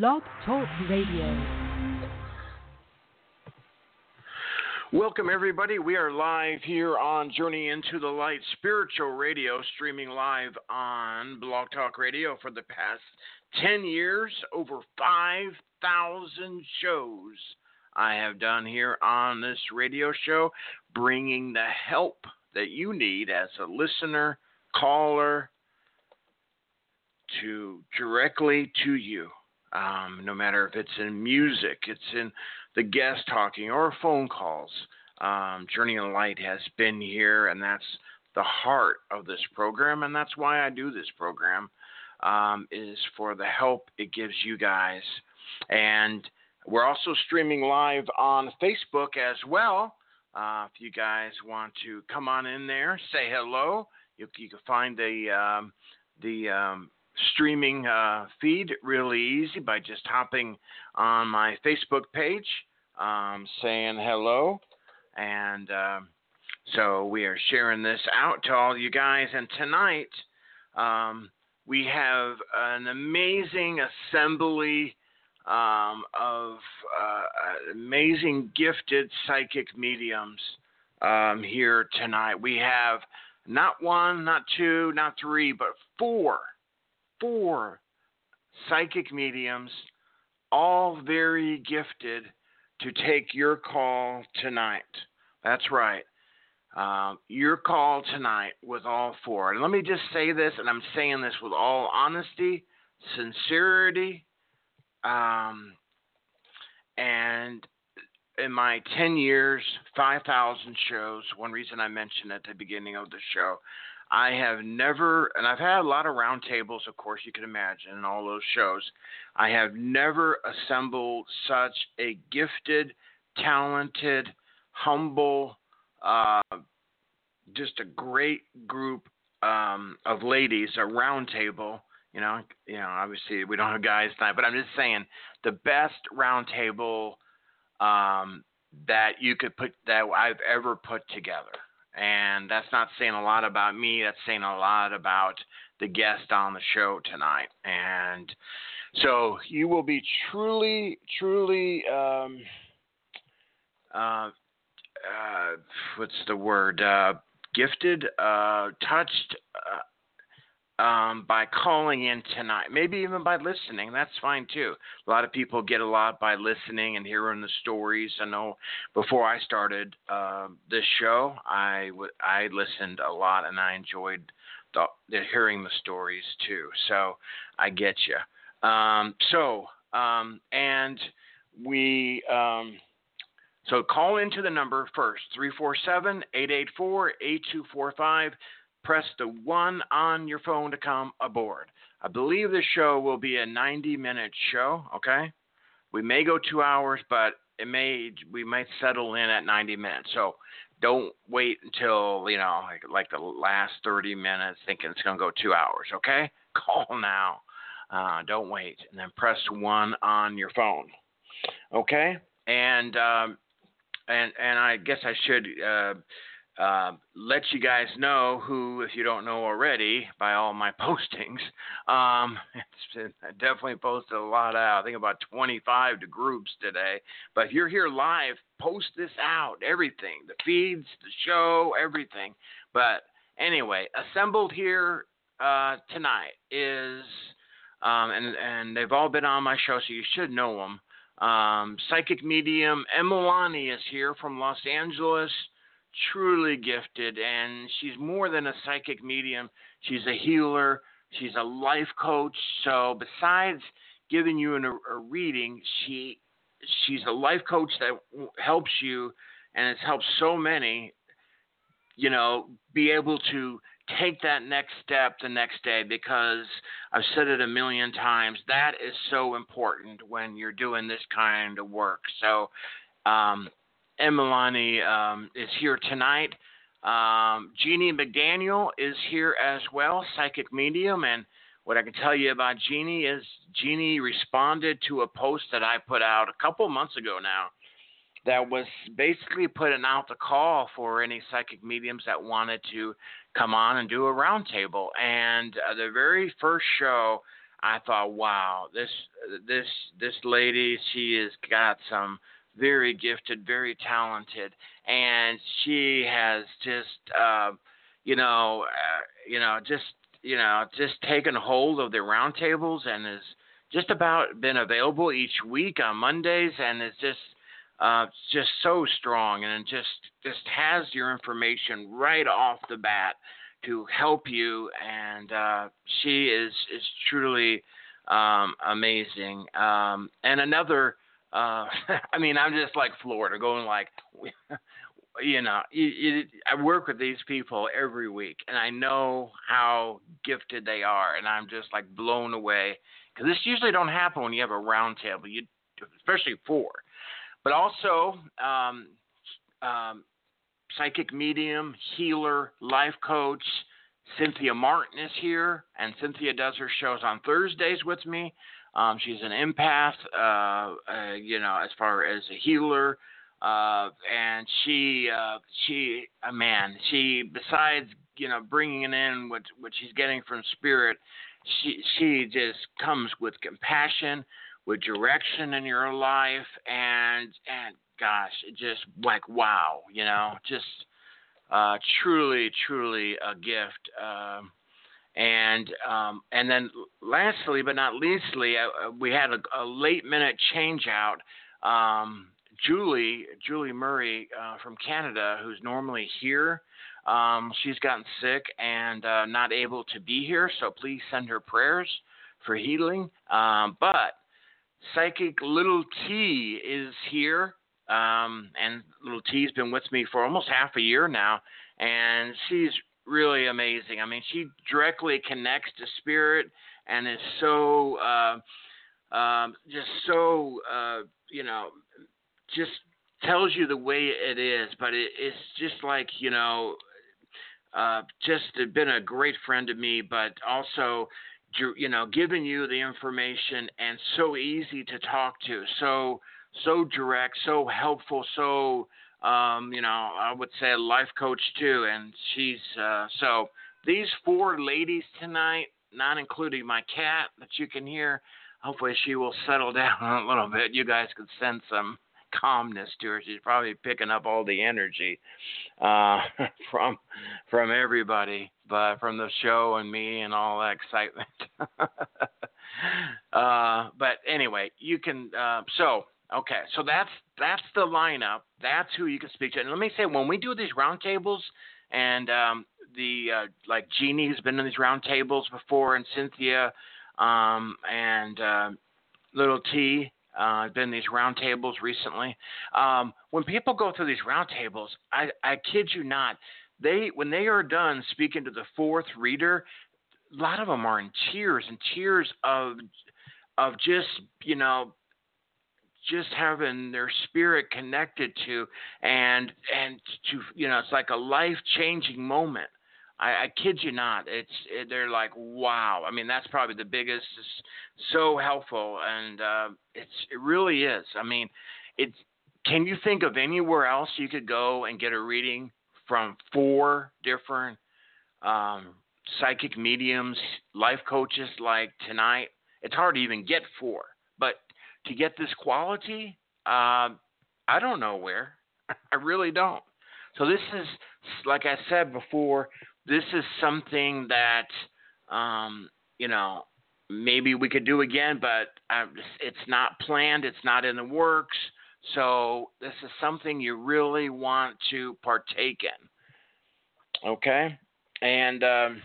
Blog Talk Radio. Welcome, everybody. We are live here on Journey into the Light Spiritual Radio, streaming live on Blog Talk Radio for the past 10 years, over 5,000 shows I have done here on this radio show, bringing the help that you need as a listener, caller, to directly to you. Um, no matter if it's in music, it's in the guest talking, or phone calls. Um, Journey of Light has been here, and that's the heart of this program, and that's why I do this program. Um, is for the help it gives you guys, and we're also streaming live on Facebook as well. Uh, if you guys want to come on in there, say hello. You, you can find the um, the um, streaming uh, feed really easy by just hopping on my Facebook page, um, saying hello, and um, so we are sharing this out to all you guys. And tonight um, we have an amazing assembly um, of uh, amazing gifted psychic mediums um, here tonight. We have not one, not two, not three, but four four psychic mediums, all very gifted, to take your call tonight. That's right. Um, your call tonight with all four. And let me just say this, and I'm saying this with all honesty, sincerity, um, and in my 10 years, 5,000 shows, one reason I mentioned at the beginning of the show, I have never, and I've had a lot of roundtables, of course, you can imagine, in all those shows. I have never assembled such a gifted, talented, humble, uh, just a great group um, of ladies, a roundtable. You know, you know, obviously we don't have guys tonight, but I'm just saying the best roundtable um, that you could put that I've ever put together. And that's not saying a lot about me, that's saying a lot about the guest on the show tonight. And so you will be truly, truly, um, uh, uh, what's the word? Uh, gifted, uh, touched, uh, um, by calling in tonight, maybe even by listening. That's fine too. A lot of people get a lot by listening and hearing the stories. I know before I started uh, this show, I, w- I listened a lot and I enjoyed the, the hearing the stories too. So I get you. Um, so um, and we. Um, so call into the number first, 347 884 8245 press the one on your phone to come aboard. I believe the show will be a 90 minute show, okay? We may go 2 hours, but it may we might settle in at 90 minutes. So don't wait until, you know, like, like the last 30 minutes thinking it's going to go 2 hours, okay? Call now. Uh, don't wait and then press 1 on your phone. Okay? And um, and and I guess I should uh, uh, let you guys know who, if you don't know already, by all my postings. Um, been, I definitely posted a lot out. I think about 25 to groups today. But if you're here live, post this out. Everything, the feeds, the show, everything. But anyway, assembled here uh, tonight is, um, and and they've all been on my show, so you should know them. Um, psychic medium Emalani is here from Los Angeles truly gifted, and she's more than a psychic medium. She's a healer. She's a life coach. So besides giving you an, a reading, she she's a life coach that helps you, and has helped so many. You know, be able to take that next step the next day because I've said it a million times. That is so important when you're doing this kind of work. So, um, Emalani um, is here tonight. Um, Jeannie McDaniel is here as well, psychic medium. And what I can tell you about Jeannie is Jeannie responded to a post that I put out a couple months ago now that was basically putting out the call for any psychic mediums that wanted to come on and do a roundtable. And uh, the very first show, I thought, wow, this this this lady, she has got some very gifted, very talented, and she has just, uh, you know, uh, you know, just you know, just taken hold of the roundtables and has just about been available each week on Mondays, and is just uh, just so strong, and just just has your information right off the bat to help you, and uh, she is is truly um, amazing. Um, and another, uh, I mean, I'm just like Florida, going like, you know, you, you, I work with these people every week, and I know how gifted they are, and I'm just like blown away because this usually don't happen when you have a round table, you especially four, but also um, um, psychic medium, healer, life coach. Cynthia Martin is here, and Cynthia does her shows on Thursdays with me. Um, she's an empath, uh, uh, you know, as far as a healer, uh, and she, uh, she, uh, man, she besides you know bringing in what what she's getting from spirit, she she just comes with compassion, with direction in your life, and and gosh, just like wow, you know, just uh, truly, truly a gift. Um, and um, and then lastly, but not leastly, uh, uh, we had a, a, late minute change out. Um, Julie, Julie Murray uh, from Canada, who's normally here, um, she's gotten sick and uh, not able to be here. So please send her prayers for healing. Um, but Psychic Little T is here. Um, and little T's been with me for almost half a year now, and she's really amazing. I mean, she directly connects to spirit and is so uh, um, just so uh, you know just tells you the way it is, but it, it's just like you know uh, just been a great friend to me, but also you know giving you the information and so easy to talk to, so so direct, so helpful, so um, you know, I would say a life coach too, and she's uh, so these four ladies tonight, not including my cat that you can hear. Hopefully, she will settle down a little bit. You guys could sense some calmness to her. She's probably picking up all the energy uh, from from everybody, but from the show and me and all that excitement. uh, but anyway, you can. Uh, so Okay, so that's that's the lineup. That's who you can speak to. And let me say, when we do these roundtables, and um, the uh, like Jeannie has been in these roundtables before, and Cynthia, um, and uh, Little T uh, been these roundtables recently. Um, when people go through these roundtables, I, I kid you not, they when they are done speaking to the fourth reader, a lot of them are in tears and tears of of just you know just having their spirit connected to and and to you know it's like a life changing moment. I, I kid you not it's it, they're like wow. I mean that's probably the biggest it's so helpful and uh it's it really is. I mean it's can you think of anywhere else you could go and get a reading from four different um psychic mediums life coaches like tonight? It's hard to even get four but to get this quality, uh, I don't know where. I really don't. So this is, like I said before, this is something that, um, you know, maybe we could do again, but it's not planned. It's not in the works. So this is something you really want to partake in. Okay, and um,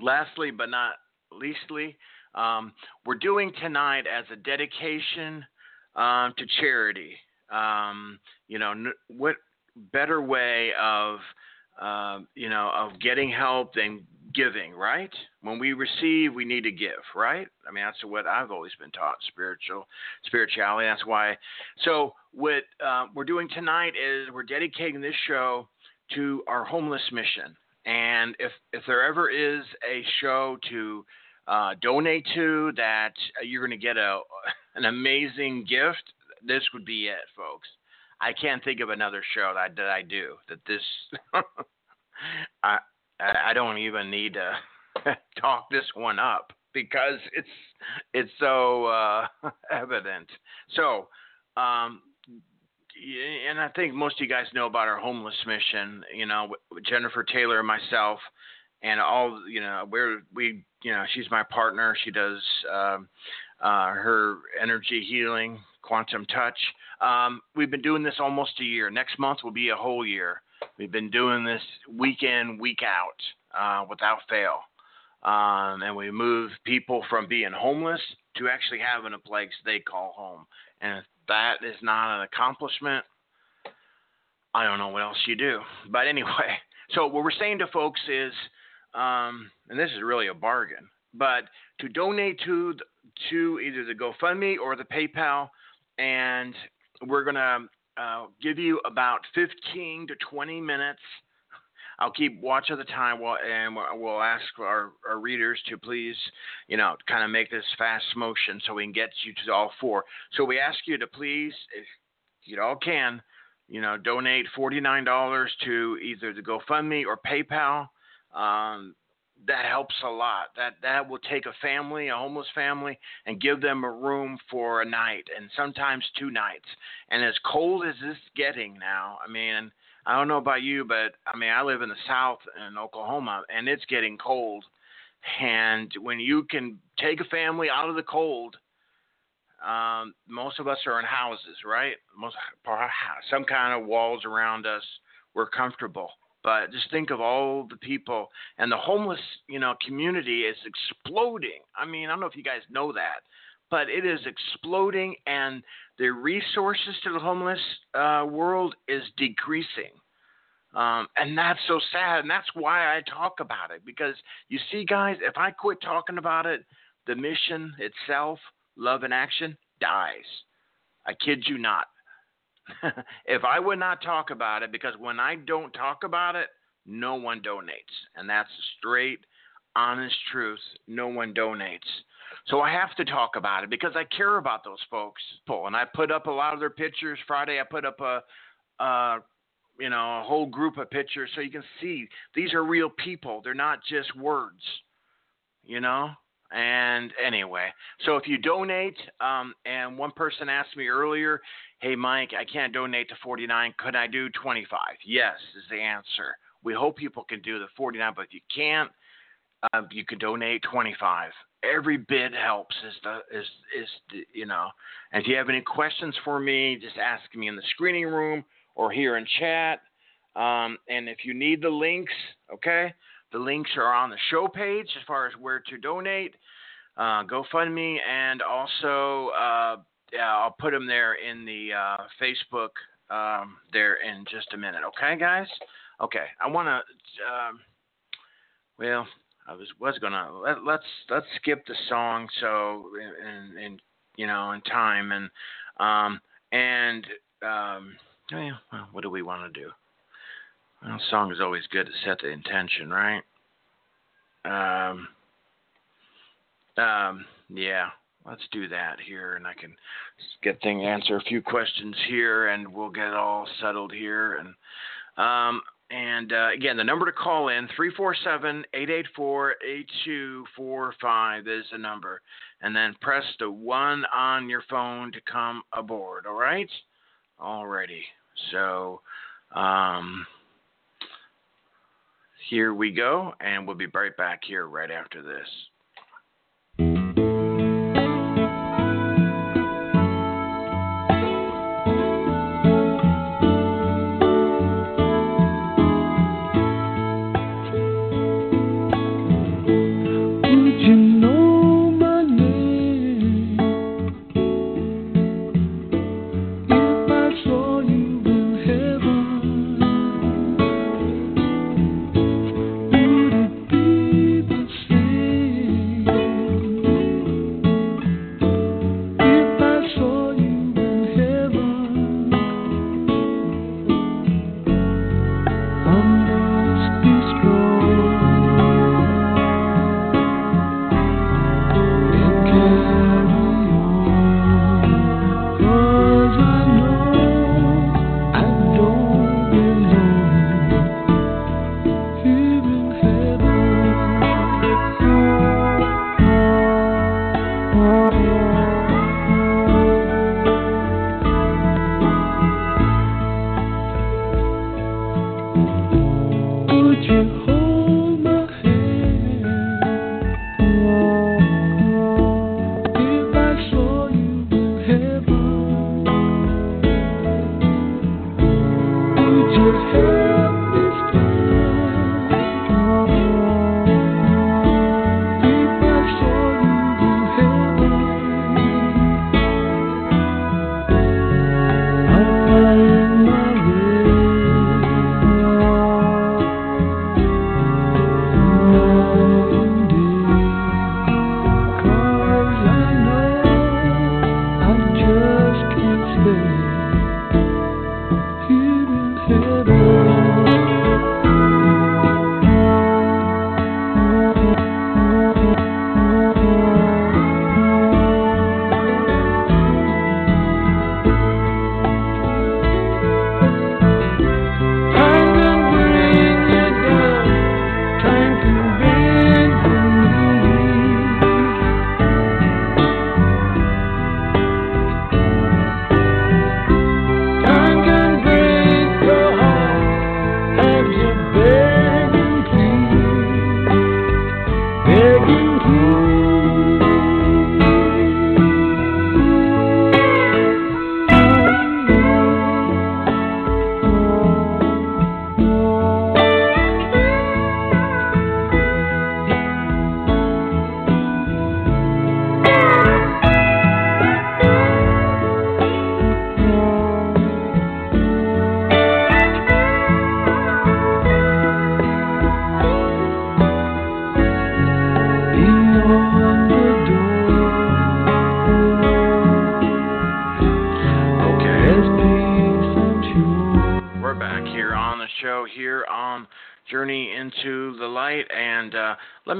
lastly but not leastly, um, we're doing tonight as a dedication um, to charity. Um, you know, n- what better way of uh, you know of getting help than giving, right? When we receive, we need to give, right? I mean, that's what I've always been taught spiritual spirituality. That's why. So what uh, we're doing tonight is we're dedicating this show to our homeless mission. And if if there ever is a show to uh, donate to that uh, you're going to get a an amazing gift, this would be it, folks. I can't think of another show that that I do that this. I I don't even need to talk this one up. because it's it's so uh, evident. So, um, and I think most of you guys know about our homeless mission. You know, Jennifer Taylor and myself, and all. You know, we're we. You know, she's my partner. She does um, uh, her energy healing, quantum touch. Um, we've been doing this almost a year. Next month will be a whole year. We've been doing this week in, week out, uh, without fail. Um, and we move people from being homeless to actually having a place they call home. And if that is not an accomplishment, I don't know what else you do. But anyway, so what we're saying to folks is, um, and this is really a bargain, but to donate to to either the GoFundMe or the PayPal, and we're gonna uh, give you about 15 to 20 minutes I'll keep watch of the time, and we'll ask our, our readers to please, you know, kind of make this fast motion so we can get you to all four. So we ask you to please, if you all can, you know, donate $49 to either the GoFundMe or PayPal. Um, that helps a lot. That that will take a family, a homeless family, and give them a room for a night and sometimes two nights. And as cold as this getting now, I mean, I don't know about you, but I mean, I live in the South in Oklahoma, and it's getting cold. And when you can take a family out of the cold, um, most of us are in houses, right? Most some kind of walls around us. We're comfortable, but just think of all the people and the homeless, you know, community is exploding. I mean, I don't know if you guys know that, but it is exploding, and the resources to the homeless uh, world is decreasing. Um, and that's so sad, and that's why I talk about it because you see, guys, if I quit talking about it, the mission itself, love and action, dies. I kid you not. if I would not talk about it, because when I don't talk about it, no one donates, and that's straight, honest truth. No one donates. So I have to talk about it because I care about those folks. And I put up a lot of their pictures. Friday, I put up a, a you know, a whole group of pictures so you can see these are real people. They're not just words, you know? And anyway, so if you donate, um, and one person asked me earlier, hey, Mike, I can't donate to 49. Could I do 25? Yes, is the answer. We hope people can do the 49, but if you can't, uh, you can donate 25. Every bit helps. Is the is is the, you know. And if you have any questions for me, just ask me in the screening room or here in chat. Um, and if you need the links, okay, the links are on the show page as far as where to donate, uh, GoFundMe, and also uh, yeah, I'll put them there in the uh, Facebook um, there in just a minute. Okay, guys. Okay, I want to. Um, well, I was was gonna let, us let's, let's skip the song so in, in you know in time and um and um well, what do we want to do? Well, song is always good to set the intention, right? Um, um, yeah, let's do that here, and I can get thing answer a few questions here, and we'll get it all settled here. And um, and uh, again, the number to call in 347-884-8245 is the number, and then press the one on your phone to come aboard. All right. Alrighty. So um, here we go, and we'll be right back here right after this.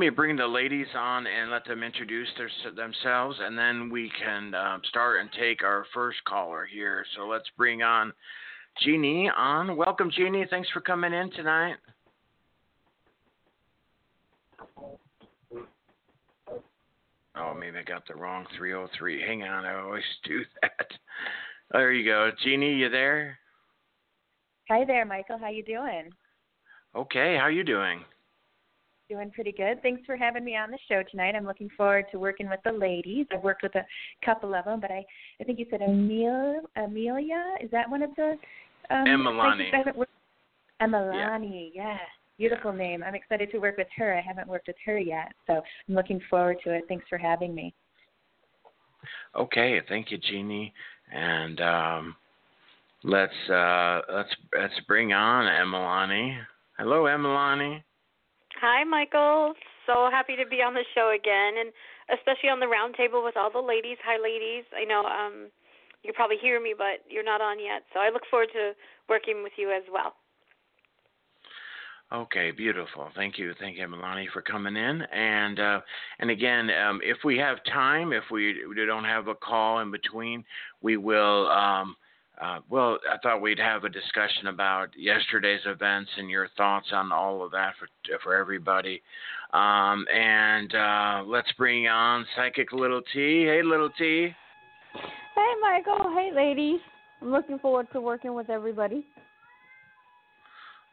Me bring the ladies on and let them introduce their, themselves, and then we can uh, start and take our first caller here. So let's bring on Jeannie on. Welcome, Jeannie. Thanks for coming in tonight. Oh, maybe I got the wrong 303. Hang on, I always do that. There you go. Jeannie, you there? Hi there, Michael. How you doing? Okay, how you doing? Doing pretty good. Thanks for having me on the show tonight. I'm looking forward to working with the ladies. I've worked with a couple of them, but I I think you said Amelia. Amelia is that one of the um, Emalani. Emalani, yeah. yeah. Beautiful yeah. name. I'm excited to work with her. I haven't worked with her yet, so I'm looking forward to it. Thanks for having me. Okay, thank you, Jeannie. And um, let's uh, let's let's bring on Emalani. Hello, Emalani. Hi, Michael. So happy to be on the show again, and especially on the roundtable with all the ladies. Hi, ladies. I know um, you probably hear me, but you're not on yet. So I look forward to working with you as well. Okay, beautiful. Thank you, thank you, Melanie, for coming in. And uh, and again, um, if we have time, if we, we don't have a call in between, we will. Um, uh, well, I thought we'd have a discussion about yesterday's events and your thoughts on all of that for for everybody. Um, and uh, let's bring on Psychic Little T. Hey, Little T. Hey, Michael. Hey, ladies. I'm looking forward to working with everybody.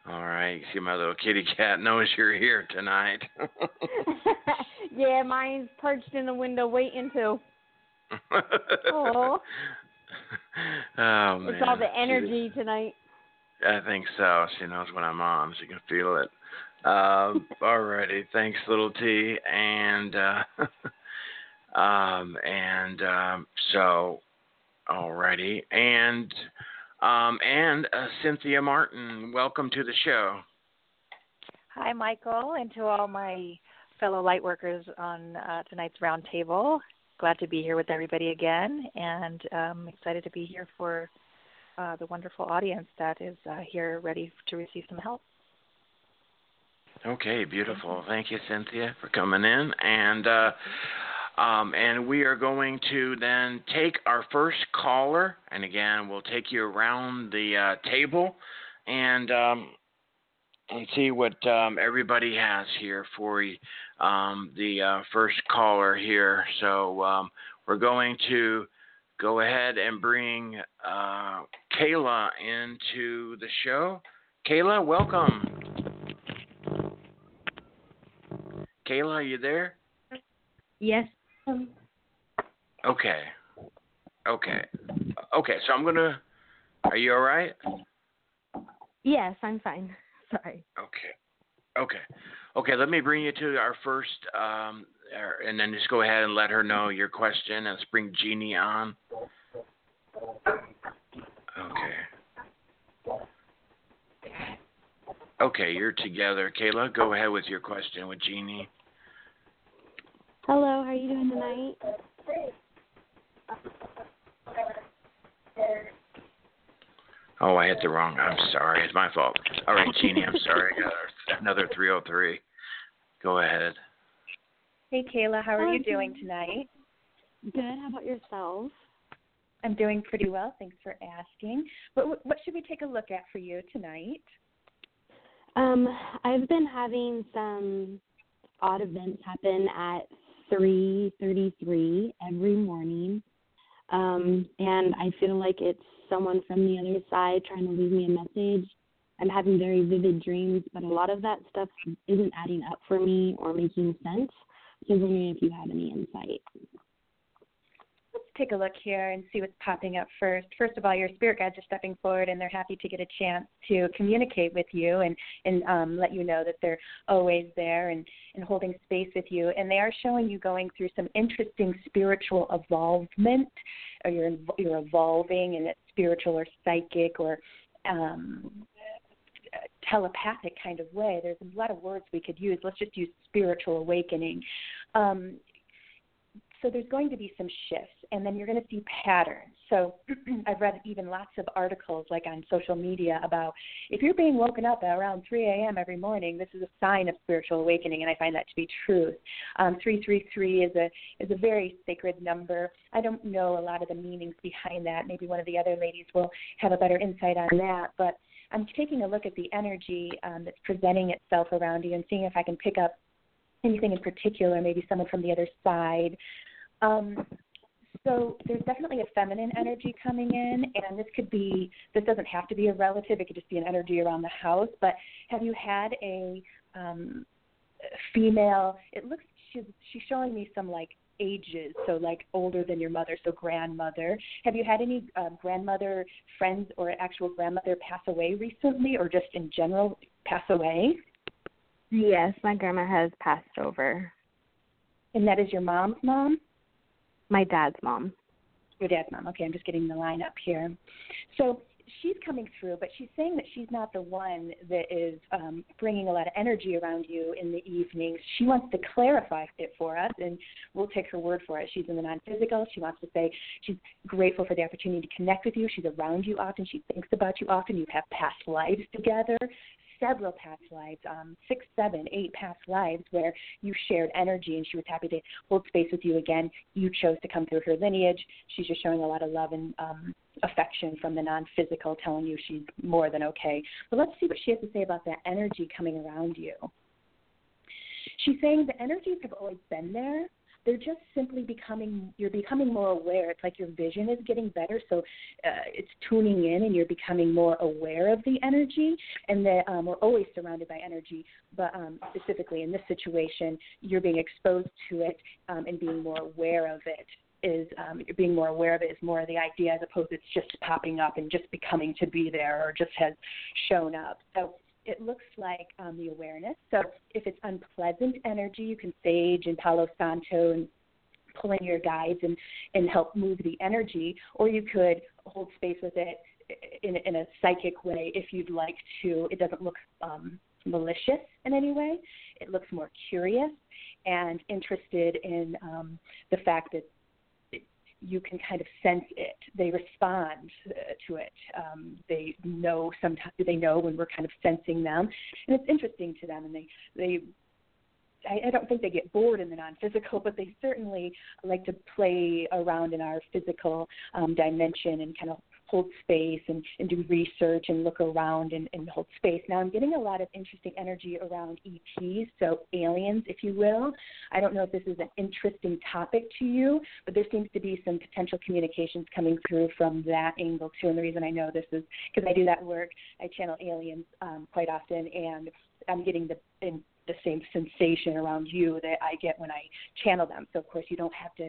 All right. See, my little kitty cat knows you're here tonight. yeah, mine's perched in the window waiting to. oh. Oh man. It's all the energy she, tonight. I think so. She knows when I'm on. She can feel it. Um, alrighty. Thanks, little T. And uh, um, and um, so, alrighty. And um, and uh, Cynthia Martin, welcome to the show. Hi, Michael, and to all my fellow lightworkers on uh, tonight's roundtable. Glad to be here with everybody again, and um, excited to be here for uh, the wonderful audience that is uh, here ready to receive some help. Okay, beautiful. Thank you, Cynthia, for coming in. And uh, um, and we are going to then take our first caller, and again, we'll take you around the uh, table and um, and see what um, everybody has here for um, the uh, first caller here. So um, we're going to go ahead and bring uh, Kayla into the show. Kayla, welcome. Kayla, are you there? Yes. Okay. Okay. Okay, so I'm gonna. Are you all right? Yes, I'm fine. Sorry. Okay. Okay. Okay. Let me bring you to our first, um, and then just go ahead and let her know your question, and let's bring Jeannie on. Okay. Okay, you're together. Kayla, go ahead with your question with Jeannie. Hello, how are you doing tonight? Oh, I hit the wrong. I'm sorry. It's my fault. All right, Jeannie, I'm sorry. I got another 303. Go ahead. Hey, Kayla, how are you doing tonight? Good. How about yourself? I'm doing pretty well. Thanks for asking. What what should we take a look at for you tonight? Um, I've been having some odd events happen at 3:33 every morning. Um, and I feel like it's someone from the other side trying to leave me a message. I'm having very vivid dreams, but a lot of that stuff isn't adding up for me or making sense. So I was wondering if you have any insight Let's take a look here and see what's popping up first. First of all, your spirit guides are stepping forward and they're happy to get a chance to communicate with you and, and um, let you know that they're always there and, and holding space with you. And they are showing you going through some interesting spiritual evolvement, or you're, you're evolving and a spiritual or psychic or um, telepathic kind of way. There's a lot of words we could use. Let's just use spiritual awakening. Um, so there's going to be some shifts, and then you're going to see patterns. So I've read even lots of articles, like on social media, about if you're being woken up around 3 a.m. every morning, this is a sign of spiritual awakening, and I find that to be truth. Um, 333 is a is a very sacred number. I don't know a lot of the meanings behind that. Maybe one of the other ladies will have a better insight on that, but I'm taking a look at the energy um, that's presenting itself around you and seeing if I can pick up anything in particular, maybe someone from the other side. Um, so there's definitely a feminine energy coming in, and this could be this doesn't have to be a relative; it could just be an energy around the house. But have you had a um, female? It looks she's she's showing me some like ages, so like older than your mother, so grandmother. Have you had any uh, grandmother friends or actual grandmother pass away recently, or just in general pass away? Yes, my grandma has passed over. And that is your mom's mom? My dad's mom. Your dad's mom. Okay, I'm just getting the line up here. So she's coming through, but she's saying that she's not the one that is um, bringing a lot of energy around you in the evenings. She wants to clarify it for us, and we'll take her word for it. She's in the non physical. She wants to say she's grateful for the opportunity to connect with you. She's around you often. She thinks about you often. You have past lives together several past lives, um, six, seven, eight past lives where you shared energy and she was happy to hold space with you again. You chose to come through her lineage. She's just showing a lot of love and um, affection from the non physical, telling you she's more than okay. But let's see what she has to say about that energy coming around you. She's saying the energies have always been there, they're just simply becoming you're becoming more aware. It's like your vision is getting better. So uh, it's tuning in and you're becoming more aware of the energy. And that um, we're always surrounded by energy but um, specifically in this situation you're being exposed to it um, and being more aware of it is um, you're being more aware of it is more of the idea as opposed to it's just popping up and just becoming to be there or just has shown up. So it looks like um, the awareness. So if it's unpleasant energy, you can sage and Palo Santo and pull in your guides and, and help move the energy, or you could hold space with it in, in a psychic way if you'd like to. It doesn't look um, malicious in any way. It looks more curious and interested in um, the fact that you can kind of sense it. They respond uh, to it. Um, they know sometimes they know when we're kind of sensing them, and it's interesting to them. And they they I, I don't think they get bored in the non-physical, but they certainly like to play around in our physical um, dimension and kind of hold space and, and do research and look around and, and hold space. Now, I'm getting a lot of interesting energy around ETs, so aliens, if you will. I don't know if this is an interesting topic to you, but there seems to be some potential communications coming through from that angle, too. And the reason I know this is because I do that work, I channel aliens um, quite often, and I'm getting the in, the same sensation around you that I get when I channel them. So of course you don't have to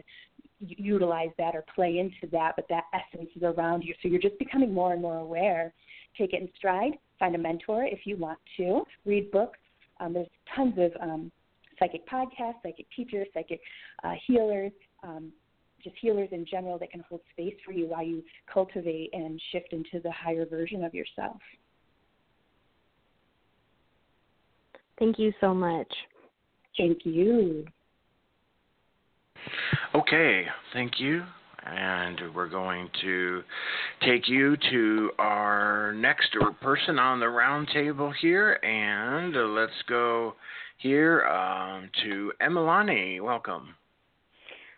utilize that or play into that, but that essence is around you. So you're just becoming more and more aware. Take it in stride. Find a mentor if you want to. Read books. Um, there's tons of um, psychic podcasts, psychic teachers, psychic uh, healers, um, just healers in general that can hold space for you while you cultivate and shift into the higher version of yourself. Thank you so much. Thank you. Okay, thank you. And we're going to take you to our next person on the round table here. And let's go here um, to Emalani. Welcome.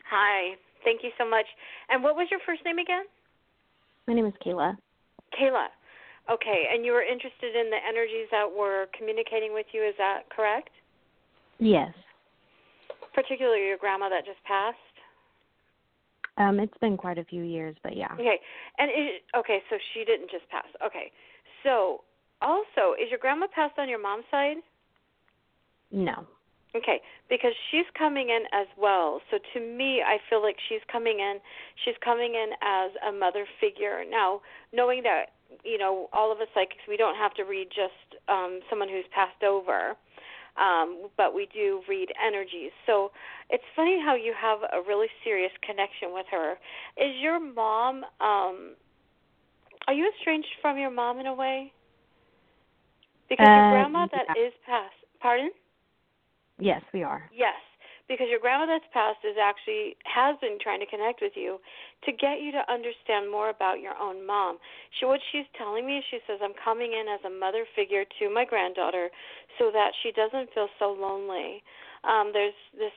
Hi, thank you so much. And what was your first name again? My name is Kayla. Kayla. Okay, and you were interested in the energies that were communicating with you, is that correct? Yes. Particularly your grandma that just passed? Um, it's been quite a few years, but yeah. Okay, and is, okay, so she didn't just pass. Okay, so also, is your grandma passed on your mom's side? No. Okay, because she's coming in as well. So to me, I feel like she's coming in. She's coming in as a mother figure. Now, knowing that you know, all of us psychics, we don't have to read just um, someone who's passed over, um, but we do read energies. So it's funny how you have a really serious connection with her. Is your mom? Um, are you estranged from your mom in a way? Because uh, your grandma that yeah. is passed. Pardon? Yes, we are. Yes, because your grandma that's passed is actually has been trying to connect with you to get you to understand more about your own mom. She what she's telling me, is she says I'm coming in as a mother figure to my granddaughter so that she doesn't feel so lonely. Um there's this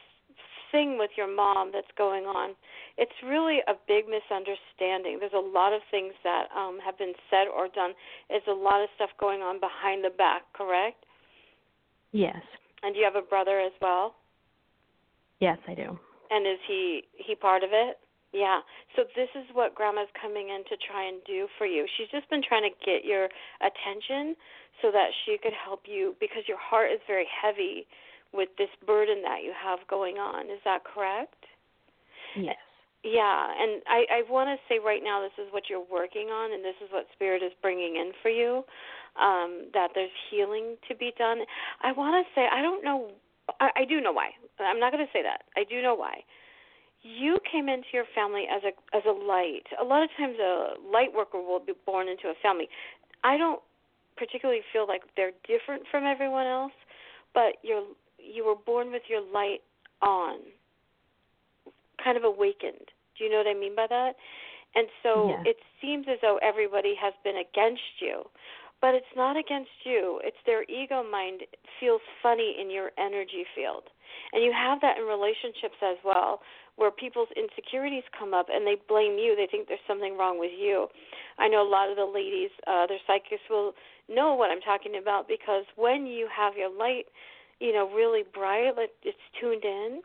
thing with your mom that's going on. It's really a big misunderstanding. There's a lot of things that um have been said or done. There's a lot of stuff going on behind the back, correct? Yes. And do you have a brother as well? Yes, I do. And is he he part of it? Yeah. So this is what grandma's coming in to try and do for you. She's just been trying to get your attention so that she could help you because your heart is very heavy with this burden that you have going on. Is that correct? Yes. Yeah, and I I want to say right now this is what you're working on and this is what spirit is bringing in for you. Um that there's healing to be done. I want to say I don't know I, I do know why. I'm not going to say that. I do know why. You came into your family as a as a light. A lot of times, a light worker will be born into a family. I don't particularly feel like they're different from everyone else, but you're you were born with your light on, kind of awakened. Do you know what I mean by that? And so yeah. it seems as though everybody has been against you. But it's not against you. It's their ego mind feels funny in your energy field. And you have that in relationships as well, where people's insecurities come up and they blame you. They think there's something wrong with you. I know a lot of the ladies, uh, their psychics will know what I'm talking about because when you have your light, you know, really bright, like it's tuned in,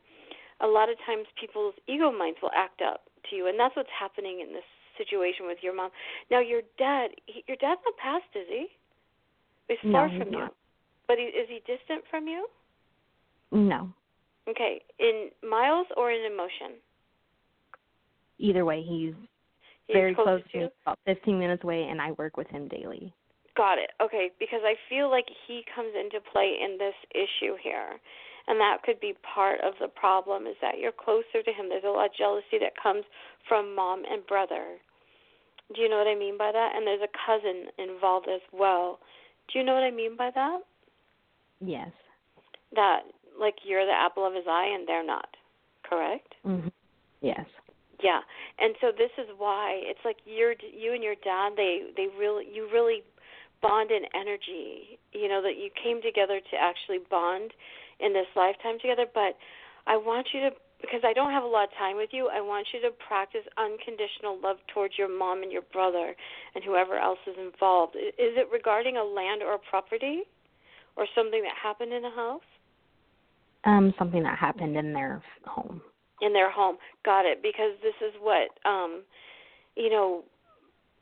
a lot of times people's ego minds will act up to you. And that's what's happening in this situation with your mom. Now, your dad, he, your dad's not passed, is he? He's far no, from he's you. But he, is he distant from you? No. Okay, in miles or in emotion? Either way, he's He's very close close to me, about 15 minutes away, and I work with him daily. Got it. Okay, because I feel like he comes into play in this issue here. And that could be part of the problem is that you're closer to him. There's a lot of jealousy that comes from mom and brother. Do you know what I mean by that? And there's a cousin involved as well. Do you know what I mean by that? Yes. That like you're the apple of his eye and they're not. Correct? hmm Yes. Yeah, and so this is why it's like you're you and your dad. They they really you really bond in energy. You know that you came together to actually bond in this lifetime together. But I want you to because I don't have a lot of time with you. I want you to practice unconditional love towards your mom and your brother and whoever else is involved. Is it regarding a land or a property or something that happened in a house? Um, something that happened in their home. in their home. Got it. Because this is what um you know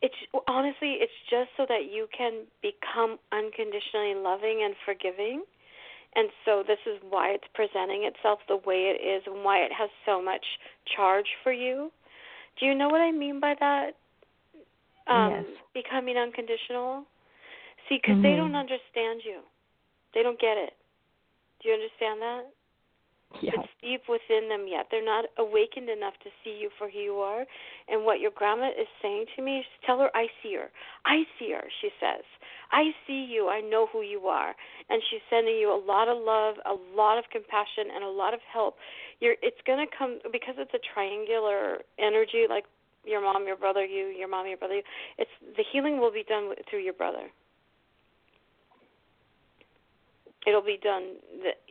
it's honestly it's just so that you can become unconditionally loving and forgiving. And so this is why it's presenting itself the way it is and why it has so much charge for you. Do you know what I mean by that? Um Yes. becoming unconditional? See, cuz they Mhm. don't understand you. They don't get it. Do you understand that? Yeah. It's deep within them yet. They're not awakened enough to see you for who you are. And what your grandma is saying to me is tell her I see her. I see her, she says. I see you. I know who you are. And she's sending you a lot of love, a lot of compassion, and a lot of help. You're it's gonna come because it's a triangular energy, like your mom, your brother, you, your mom, your brother. You, it's the healing will be done through your brother. It'll be done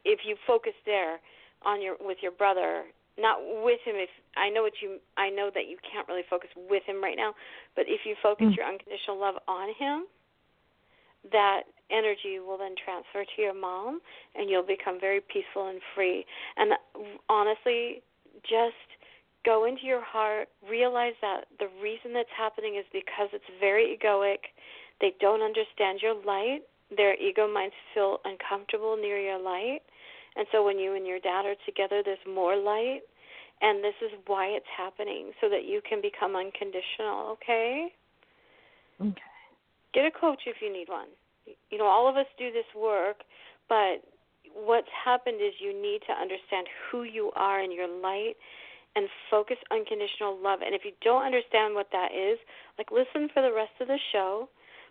if you focus there on your with your brother, not with him. If I know what you, I know that you can't really focus with him right now, but if you focus Mm. your unconditional love on him, that energy will then transfer to your mom, and you'll become very peaceful and free. And honestly, just go into your heart, realize that the reason that's happening is because it's very egoic. They don't understand your light. Their ego minds feel uncomfortable near your light. And so when you and your dad are together, there's more light. And this is why it's happening, so that you can become unconditional, okay? Okay. Get a coach if you need one. You know, all of us do this work, but what's happened is you need to understand who you are in your light and focus unconditional love. And if you don't understand what that is, like listen for the rest of the show,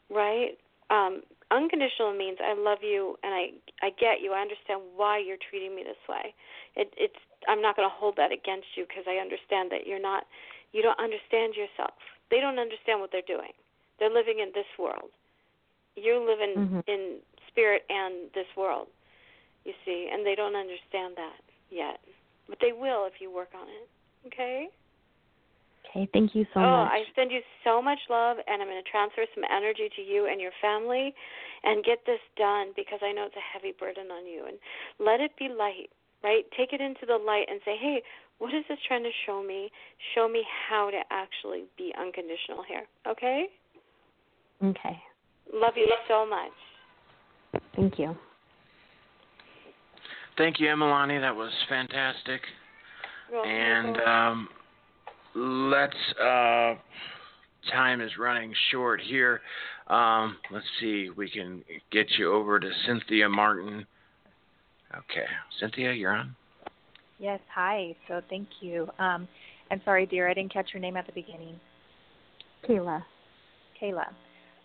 right? Um, unconditional means I love you and I I get you. I understand why you're treating me this way. It it's I'm not going to hold that against you because I understand that you're not you don't understand yourself. They don't understand what they're doing. They're living in this world. You're living mm-hmm. in spirit and this world. You see, and they don't understand that yet. But they will if you work on it. Okay? Okay, thank you so oh, much. I send you so much love, and I'm going to transfer some energy to you and your family and get this done because I know it's a heavy burden on you. And let it be light, right? Take it into the light and say, hey, what is this trying to show me? Show me how to actually be unconditional here, okay? Okay. Love you so much. Thank you. Thank you, Emalani. That was fantastic. and um, let's. Uh, time is running short here. Um, let's see. We can get you over to Cynthia Martin. Okay, Cynthia, you're on. Yes. Hi. So thank you. Um, I'm sorry, dear. I didn't catch your name at the beginning. Kayla. Kayla.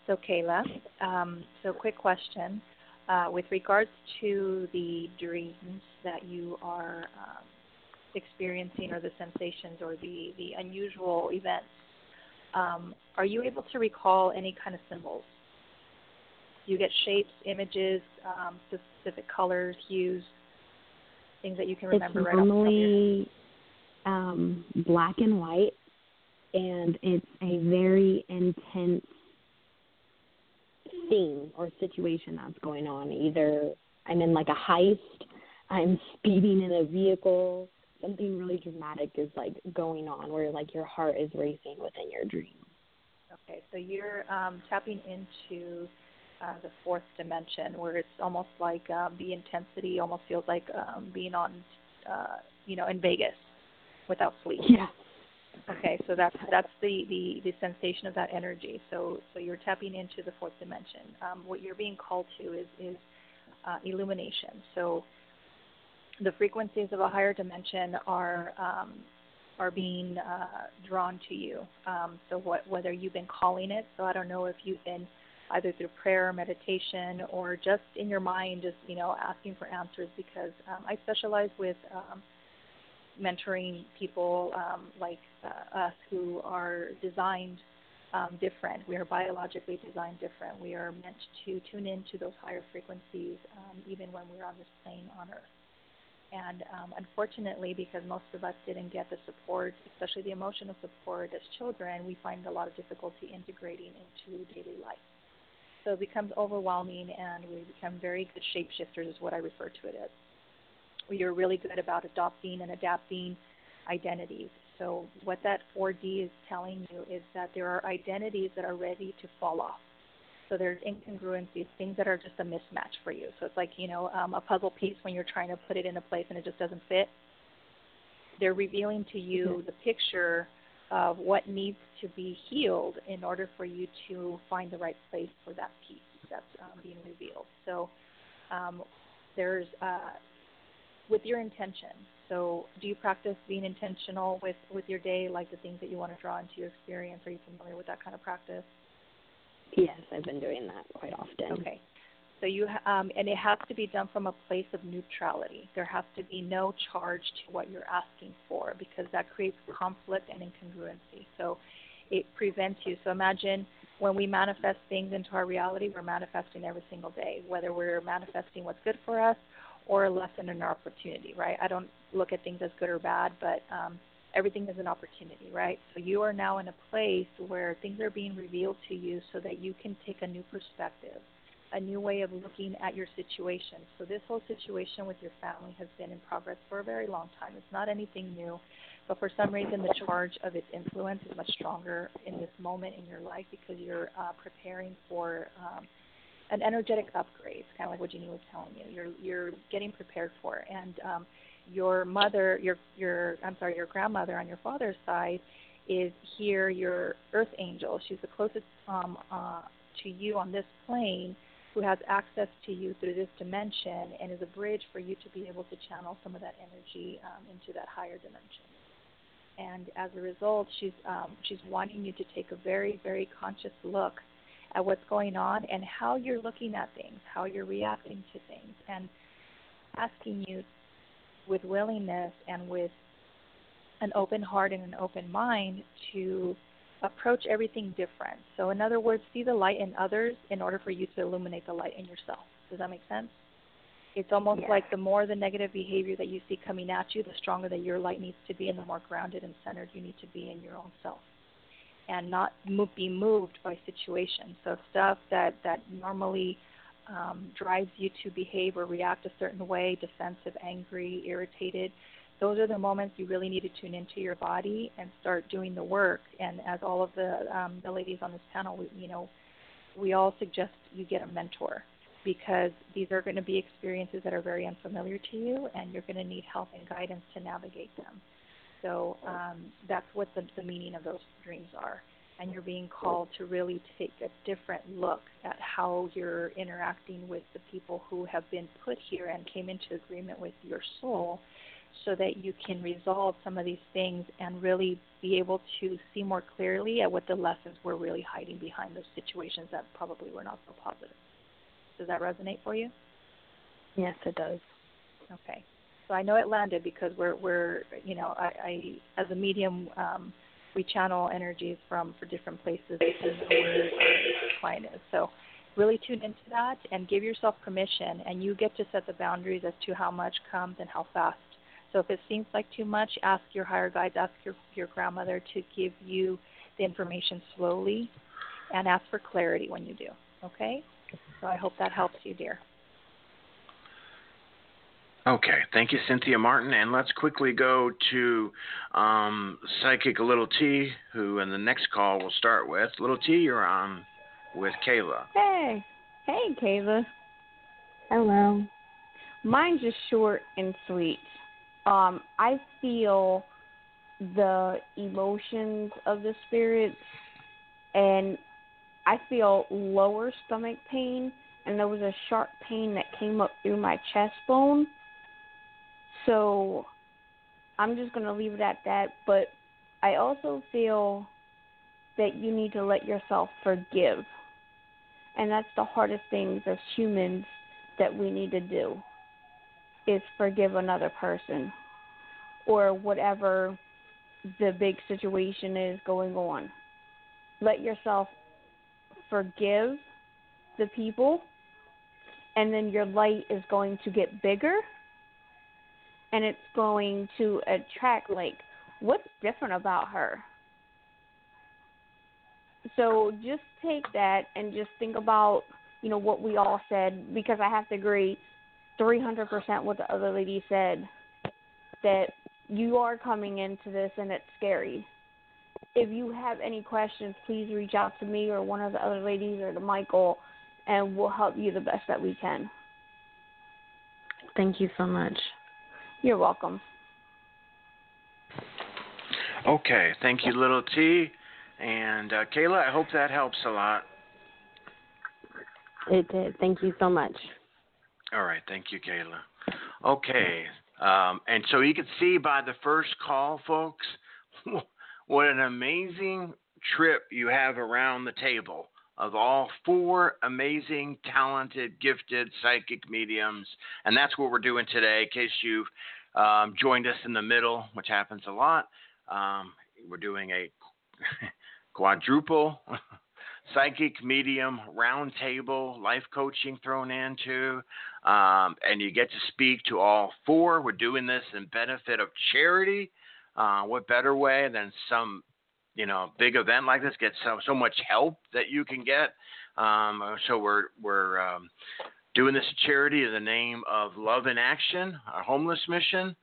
So Kayla. Um, so quick question. Uh, with regards to the dreams that you are um, experiencing or the sensations or the, the unusual events, um, are you able to recall any kind of symbols? Do you get shapes, images, um, specific colors, hues, things that you can remember it's right normally um, black and white, and it's a very intense theme or situation that's going on. Either I'm in like a heist, I'm speeding in a vehicle, something really dramatic is like going on where like your heart is racing within your dream. Okay, so you're um, tapping into uh, the fourth dimension where it's almost like um, the intensity almost feels like um, being on, uh, you know, in Vegas without sleep. Yeah. Okay, so that's that's the, the, the sensation of that energy. So so you're tapping into the fourth dimension. Um, what you're being called to is is uh, illumination. So the frequencies of a higher dimension are um, are being uh, drawn to you. Um, so what, whether you've been calling it, so I don't know if you've been either through prayer, meditation, or just in your mind, just you know asking for answers. Because um, I specialize with um, mentoring people um, like uh, us who are designed um, different. We are biologically designed different. We are meant to tune into those higher frequencies um, even when we're on this plane on Earth. And um, unfortunately, because most of us didn't get the support, especially the emotional support as children, we find a lot of difficulty integrating into daily life. So it becomes overwhelming, and we become very good shapeshifters, is what I refer to it as. We are really good about adopting and adapting identities. So what that 4D is telling you is that there are identities that are ready to fall off. So there's incongruencies, things that are just a mismatch for you. So it's like, you know, um, a puzzle piece when you're trying to put it in a place and it just doesn't fit. They're revealing to you mm-hmm. the picture of what needs to be healed in order for you to find the right place for that piece that's um, being revealed. So um, there's uh, with your intention. So do you practice being intentional with with your day, like the things that you want to draw into your experience? Are you familiar with that kind of practice? Yes, I've been doing that quite often. Okay. So you um, and it has to be done from a place of neutrality. There has to be no charge to what you're asking for because that creates conflict and incongruency. So it prevents you. So imagine when we manifest things into our reality, we're manifesting every single day, whether we're manifesting what's good for us or a lesson in our opportunity, right? I don't look at things as good or bad, but um, everything is an opportunity, right? So you are now in a place where things are being revealed to you so that you can take a new perspective, a new way of looking at your situation. So this whole situation with your family has been in progress for a very long time. It's not anything new, but for some reason the charge of its influence is much stronger in this moment in your life because you're uh, preparing for um, an energetic upgrade. It's kind of like what Jeannie was telling you. You're you're getting prepared for, it. and um, your mother, your your I'm sorry, your grandmother on your father's side is here your earth angel. She's the closest um, uh, to you on this plane who has access to you through this dimension and is a bridge for you to be able to channel some of that energy um, into that higher dimension. And as a result, she's um, she's wanting you to take a very very conscious look at what's going on and how you're looking at things, how you're reacting to things, and asking you with willingness and with an open heart and an open mind to approach everything different. So, in other words, see the light in others in order for you to illuminate the light in yourself. Does that make sense? It's almost yeah. like the more the negative behavior that you see coming at you, the stronger that your light needs to be, and the more grounded and centered you need to be in your own self, and not be moved by situations. So stuff that that normally um, drives you to behave or react a certain way, defensive, angry, irritated. Those are the moments you really need to tune into your body and start doing the work. And as all of the um, the ladies on this panel, we, you know, we all suggest you get a mentor because these are going to be experiences that are very unfamiliar to you, and you're going to need help and guidance to navigate them. So um, that's what the, the meaning of those dreams are. And you're being called to really take a different look at how you're interacting with the people who have been put here and came into agreement with your soul so that you can resolve some of these things and really be able to see more clearly at what the lessons were really hiding behind those situations that probably were not so positive. Does that resonate for you? Yes, it does. Okay. So I know it landed because we're we're you know I, I as a medium um, we channel energies from for different places depending on where our client is. So really tune into that and give yourself permission and you get to set the boundaries as to how much comes and how fast. So if it seems like too much, ask your higher guides, ask your your grandmother to give you the information slowly and ask for clarity when you do. Okay? So I hope that helps you, dear. Okay, thank you, Cynthia Martin. And let's quickly go to um, Psychic Little T, who in the next call we'll start with. Little T, you're on with Kayla. Hey, hey, Kayla. Hello. Mine's just short and sweet. Um, I feel the emotions of the spirits, and I feel lower stomach pain, and there was a sharp pain that came up through my chest bone. So I'm just going to leave it at that. But I also feel that you need to let yourself forgive. And that's the hardest things as humans that we need to do is forgive another person or whatever the big situation is going on. Let yourself forgive the people, and then your light is going to get bigger and it's going to attract, like, what's different about her? So just take that and just think about, you know, what we all said, because I have to agree 300% what the other lady said that you are coming into this and it's scary if you have any questions, please reach out to me or one of the other ladies or to Michael, and we'll help you the best that we can. Thank you so much. You're welcome. Okay, thank you, little T. And uh, Kayla, I hope that helps a lot. It did. Thank you so much. All right, thank you, Kayla. Okay, um, and so you can see by the first call, folks, what an amazing trip you have around the table of all four amazing, talented, gifted psychic mediums. And that's what we're doing today, in case you've um, joined us in the middle, which happens a lot. Um, we're doing a quadruple psychic medium roundtable life coaching thrown into um, and you get to speak to all four we're doing this in benefit of charity uh, what better way than some, you know, big event like this get so so much help that you can get. Um, so we're we're um, doing this charity in the name of Love in Action, our homeless mission,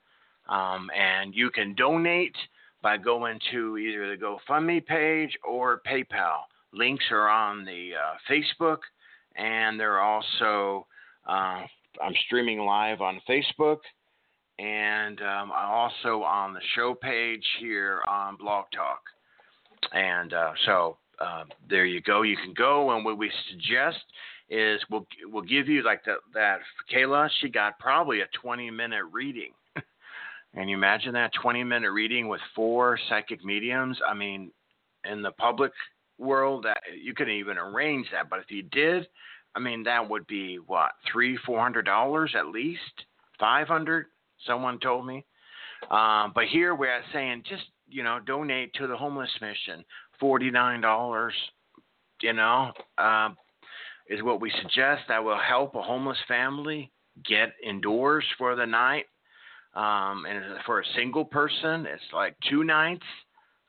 um, and you can donate by going to either the GoFundMe page or PayPal. Links are on the uh, Facebook, and they're also uh, I'm streaming live on Facebook and um, also on the show page here on Blog Talk. And uh, so uh, there you go. You can go, and what we suggest is we'll we'll give you like that that Kayla. She got probably a 20 minute reading. and you imagine that 20 minute reading with four psychic mediums. I mean, in the public world, that you couldn't even arrange that. But if you did, I mean, that would be what three, four hundred dollars at least, five hundred Someone told me. Um, but here we're saying just you know donate to the homeless mission. Forty nine dollars, you know, uh, is what we suggest. That will help a homeless family get indoors for the night. Um, and for a single person, it's like two nights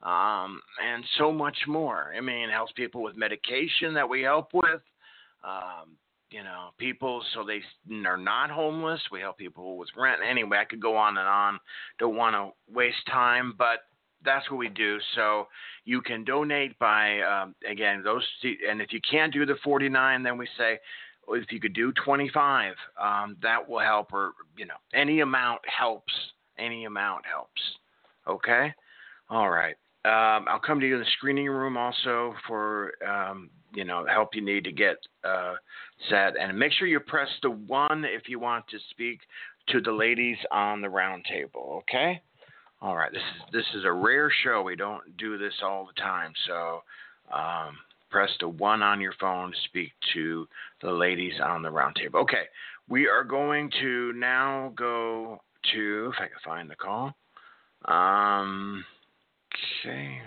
um, and so much more. I mean, it helps people with medication that we help with. Um, you know, people so they are not homeless. We help people with rent. Anyway, I could go on and on. Don't want to waste time, but that's what we do. So you can donate by um, again those, and if you can't do the 49, then we say if you could do 25, um, that will help. Or you know, any amount helps. Any amount helps. Okay. All right. Um, I'll come to you in the screening room also for um, you know help you need to get uh, set, and make sure you press the one if you want to speak to the ladies on the round table. Okay. All right. This is this is a rare show. We don't do this all the time, so um, press the one on your phone to speak to the ladies on the round table. Okay. We are going to now go to if I can find the call. Um, Okay.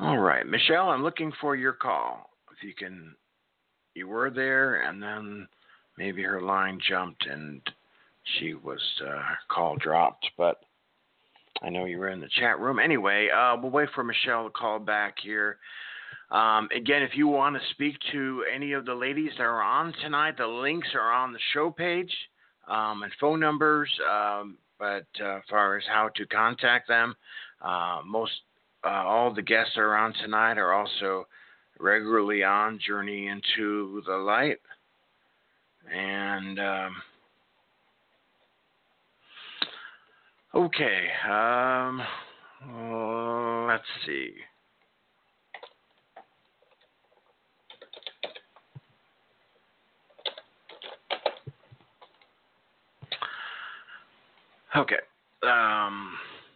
All right, Michelle, I'm looking for your call. If you can, you were there, and then maybe her line jumped and she was uh, call dropped. But I know you were in the chat room. Anyway, uh, we'll wait for Michelle to call back here. Um, again, if you want to speak to any of the ladies that are on tonight, the links are on the show page um, and phone numbers. Um, but uh, as far as how to contact them, uh, most uh, all the guests that are on tonight are also regularly on Journey into the Light. And um, okay, um, let's see. Okay. Um,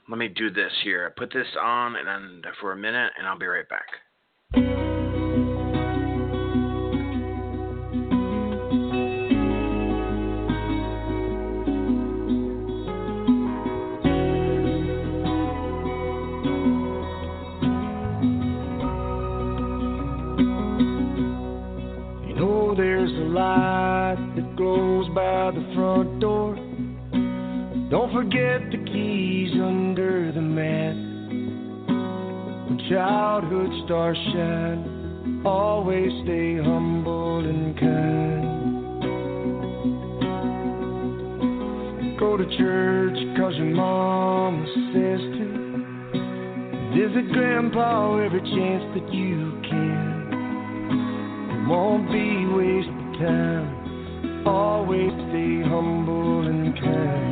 let me do this here. Put this on and for a minute, and I'll be right back. Stars shine, always stay humble and kind. Go to church cause your mama says to. Visit grandpa every chance that you can. It won't be wasted time. Always stay humble and kind.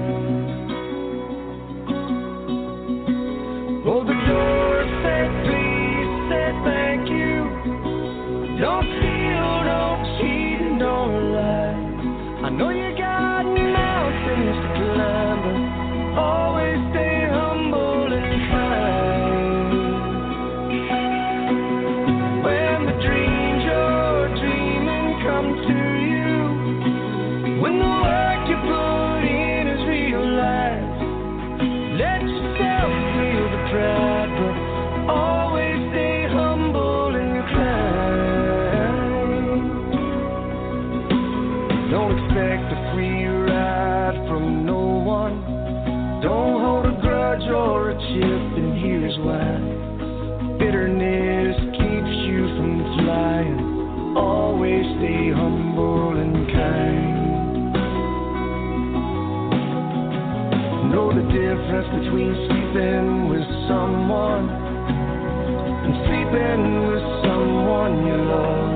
The difference between sleeping with someone and sleeping with someone you love.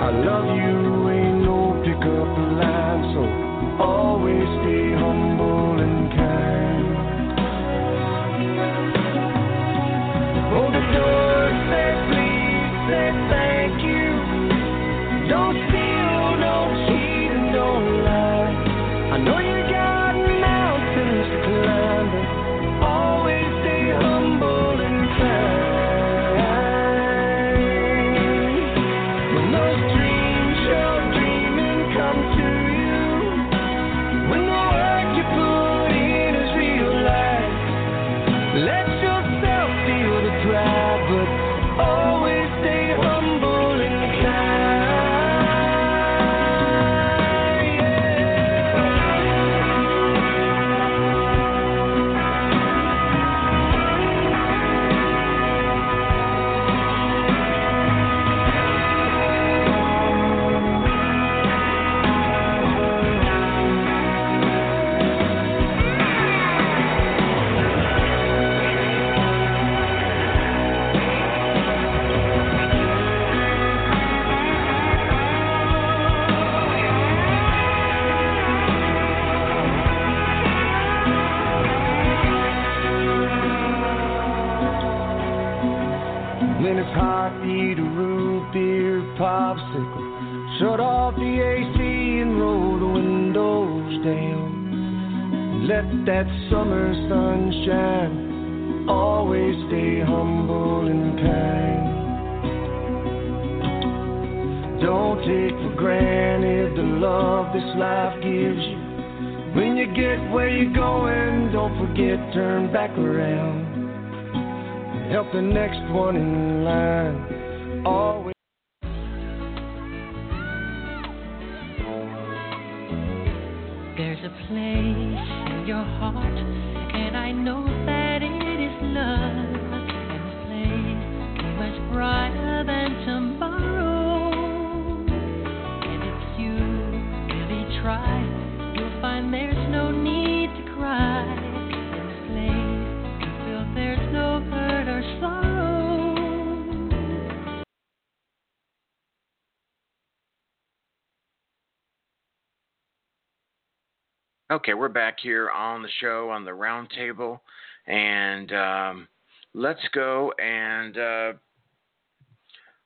I love you ain't no pickup line, so always stay humble that summer sunshine always stay humble and kind. Don't take for granted the love this life gives you. When you get where you're going, don't forget, turn back around. Help the next one in line. Always. Okay, we're back here on the show on the round table, and um, let's go and uh,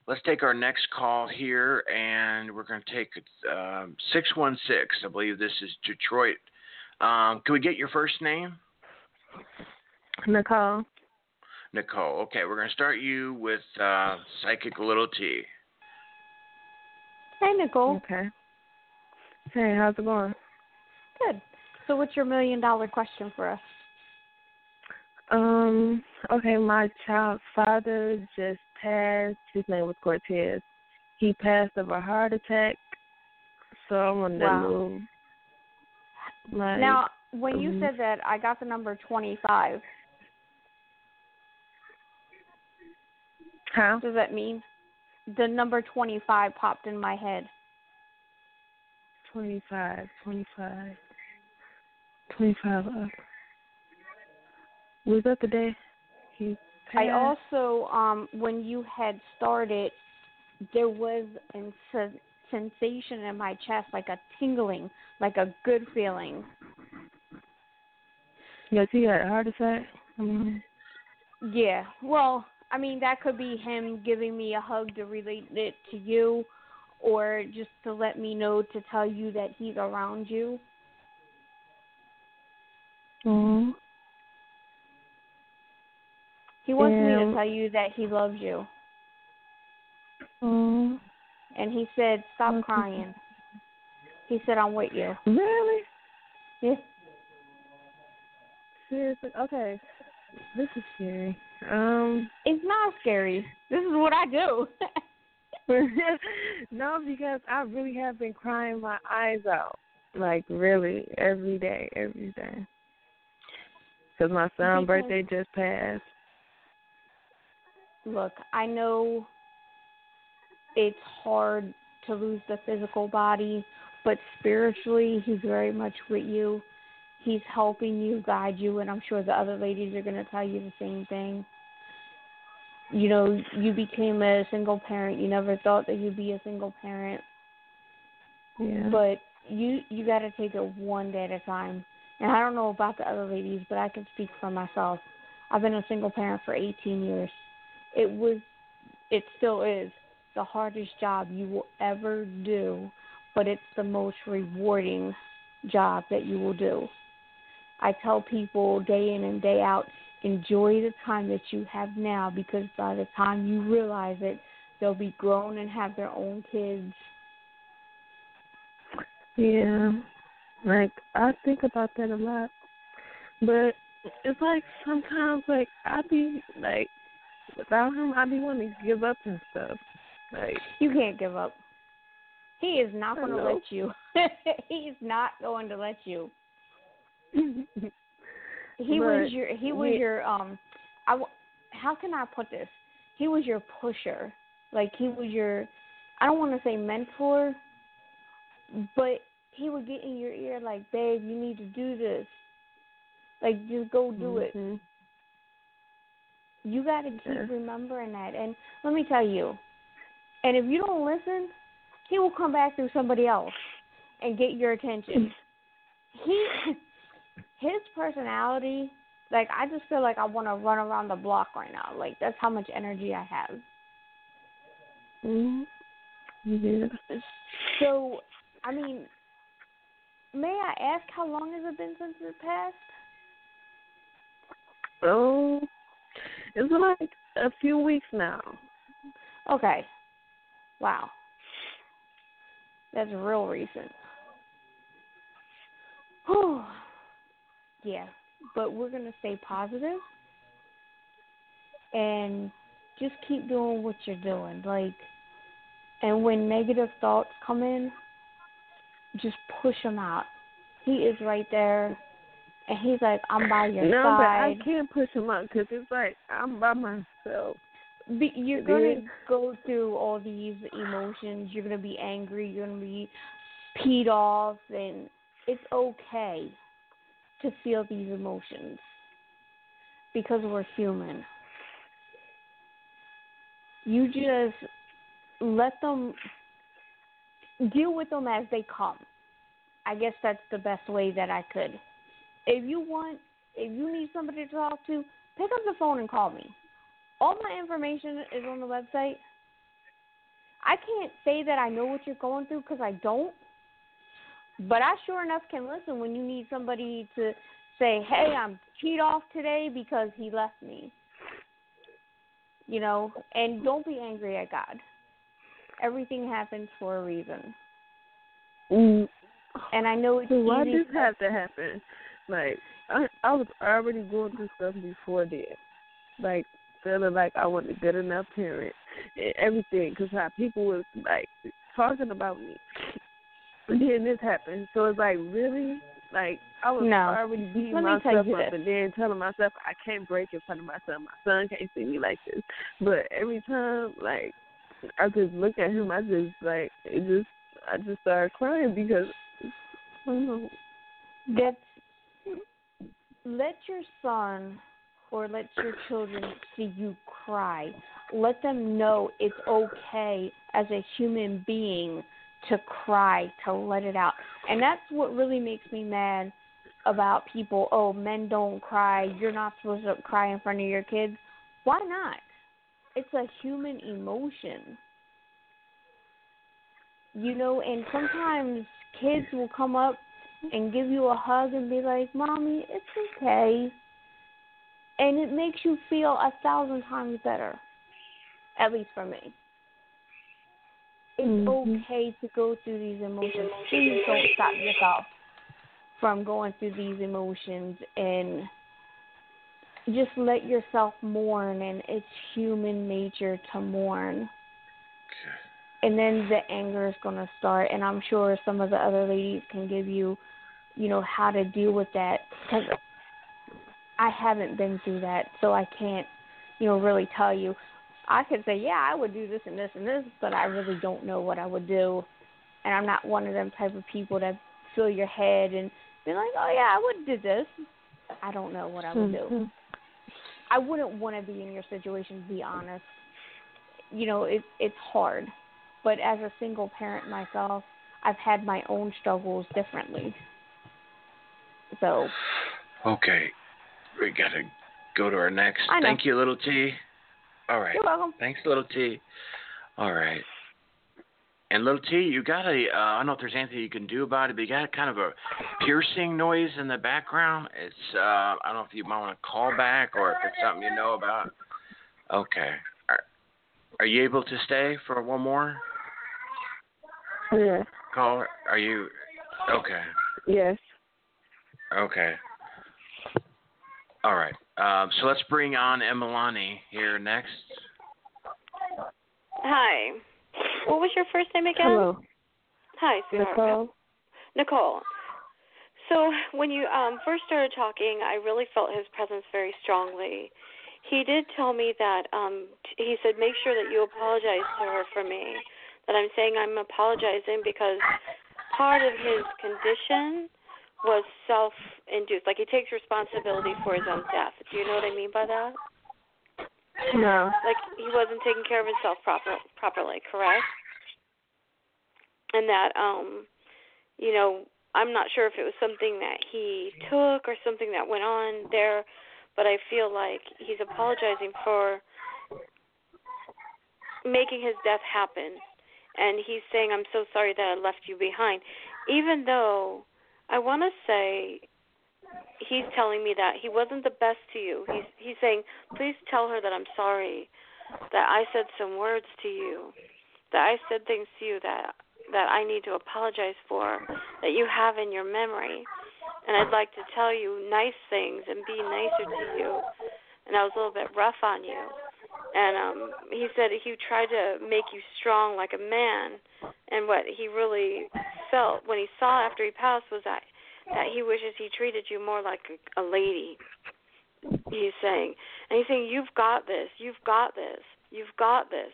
let's take our next call here, and we're going to take um, six one six. I believe this is Detroit. Um, can we get your first name? Nicole. Nicole. Okay, we're going to start you with uh, Psychic Little T. Hey, Nicole. Okay. Hey, how's it going? Good. So, what's your million dollar question for us? Um, okay, my child's father just passed. His name was Cortez. He passed of a heart attack. So I wanted Wow. to know. Like, now, when you mhm. said that, I got the number 25. How? Does that mean? The number 25 popped in my head. 25, 25, 25 up. Was that the day he passed? I also, um, when you had started, there was a sensation in my chest, like a tingling, like a good feeling. Yes, he had a heart attack. Mhm. Yeah. Well, I mean, that could be him giving me a hug to relate it to you, or just to let me know to tell you that he's around you. Mhm. He wants me to tell you that he loves you. Mhm. And he said, Stop Okay. crying. He said, I'm with you. Really? Yeah. Seriously? Okay. This is scary. Um. It's not scary. This is what I do. no, because I really have been crying my eyes out, like really every day, every day. Because my son's Because- birthday just passed. Look, I know it's hard to lose the physical body, but spiritually, he's very much with you. He's helping you, guide you, and I'm sure the other ladies are going to tell you the same thing. You know, you became a single parent. You never thought that you'd be a single parent, Yeah. but you you got to take it one day at a time. And I don't know about the other ladies, but I can speak for myself. I've been a single parent for 18 years. It was, it still is, the hardest job you will ever do, but it's the most rewarding job that you will do. I tell people day in and day out, enjoy the time that you have now because by the time you realize it, they'll be grown and have their own kids. Yeah. Like I think about that a lot. But it's like sometimes like I be like without him I be wanting to give up and stuff. Like You can't give up. He is not going to let you. He's not going to let you. He was your he was your um I how can I put this? He was your pusher. Like he was your I don't want to say mentor, but he would get in your ear like, "Babe, you need to do this." Like just go do it. Mhm. You got to keep Yeah. remembering that. And let me tell you, and if you don't listen, he will come back through somebody else and get your attention. he, his personality, like I just feel like I want to run around the block right now. Like that's how much energy I have. Mhm. Yeah. So, I mean, may I ask how long has it been since it passed? Oh, it's like a few weeks now. Okay. Wow. That's real recent. Whew. yeah, but we're going to stay positive and just keep doing what you're doing. Like, and when negative thoughts come in, just push him out. He is right there, and he's like, "I'm by your no, side." but I can't push him out because it's like I'm by myself. Be, you're gonna go through all these emotions. You're gonna be angry. You're gonna be peed off, and it's okay to feel these emotions because we're human. You just let them deal with them as they come. I guess that's the best way that I could. If you want, if you need somebody to talk to, pick up the phone and call me. All my information is on the website. I can't say that I know what you're going through because I don't. But I sure enough can listen when you need somebody to say, "Hey, I'm teed off today because he left me." You know, and don't be angry at God. Everything happens for a reason. Mm. And I know it's So why easy. this have to happen? Like I I was already going through stuff before then, like feeling like I wasn't a good enough parent and everything, because how people was like talking about me. And then this happened, so it's like really, like I was No. already beating Let myself up, and then telling myself I can't break in front of my son. My son can't see me like this. But every time, like I just look at him, I just like it just I just started crying because I don't know. That's let your son or let your children see you cry. Let them know it's okay as a human being to cry, to let it out. And that's what really makes me mad about people. Oh, men don't cry. You're not supposed to cry in front of your kids. Why not? It's a human emotion. You know, and sometimes kids will come up and give you a hug and be like, Mommy, it's okay. And it makes you feel a thousand times better. At least for me. It's Mhm. okay to go through these emotions. Please don't stop yourself from going through these emotions and just let yourself mourn and it's human nature to mourn. And then the anger is going to start and i'm sure some of the other ladies can give you you know how to deal with that because i haven't been through that so i can't you know really tell you. I could say yeah i would do this and this and this but i really don't know what i would do. And i'm not one of them type of people that fill your head and be like oh yeah i would do this. I don't know what i would do. Mhm. I wouldn't want to be in your situation. To be honest, you know it it's hard, but as a single parent myself, I've had my own struggles differently. So Okay, we gotta go to our next. Thank you, little T. All right. you're welcome. Thanks, little T. All right. And little T, you got a, uh, I don't know if there's anything you can do about it, but you got kind of a piercing noise in the background. It's, uh, I don't know if you might want to call back or if it's something you know about. Okay. Are, are you able to stay for one more Yeah. call? Are you, okay. Yes. Okay. All right. Um, so let's bring on Emalani here next. Hi. What was your first name again? Hello. Hi, sweetheart. Nicole. Nicole. So when you um first started talking, I really felt his presence very strongly. He did tell me that um t- he said make sure that you apologize to her for me. That I'm saying I'm apologizing because part of his condition was self-induced. Like he takes responsibility for his own death. Do you know what I mean by that? No. Like he wasn't taking care of himself proper properly, correct? And that um you know, I'm not sure if it was something that he took or something that went on there, but I feel like he's apologizing for making his death happen. And he's saying, I'm so sorry that I left you behind. Even though I want to say he's telling me that he wasn't the best to you. He's he's saying, "Please tell her that I'm sorry that I said some words to you, that I said things to you that that I need to apologize for, that you have in your memory. And I'd like to tell you nice things and be nicer to you. And I was a little bit rough on you. And um he said he tried to make you strong like a man and what he really felt when he saw after he passed was that that he wishes he treated you more like a, a lady. He's saying, and he's saying, "You've got this. You've got this. You've got this.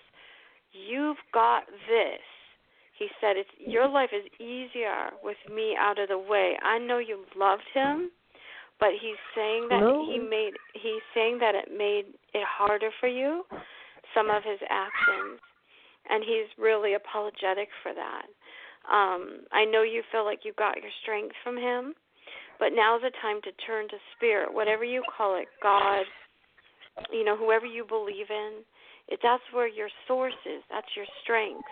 You've got this." He said, "It's your life is easier with me out of the way. I know you loved him, but he's saying that No. he made. He's saying that it made it harder for you, some of his actions, and he's really apologetic for that." Um, I know you feel like you got your strength from him, but now's the time to turn to spirit, whatever you call it, God, you know, whoever you believe in. It, that's where your source is. That's your strength.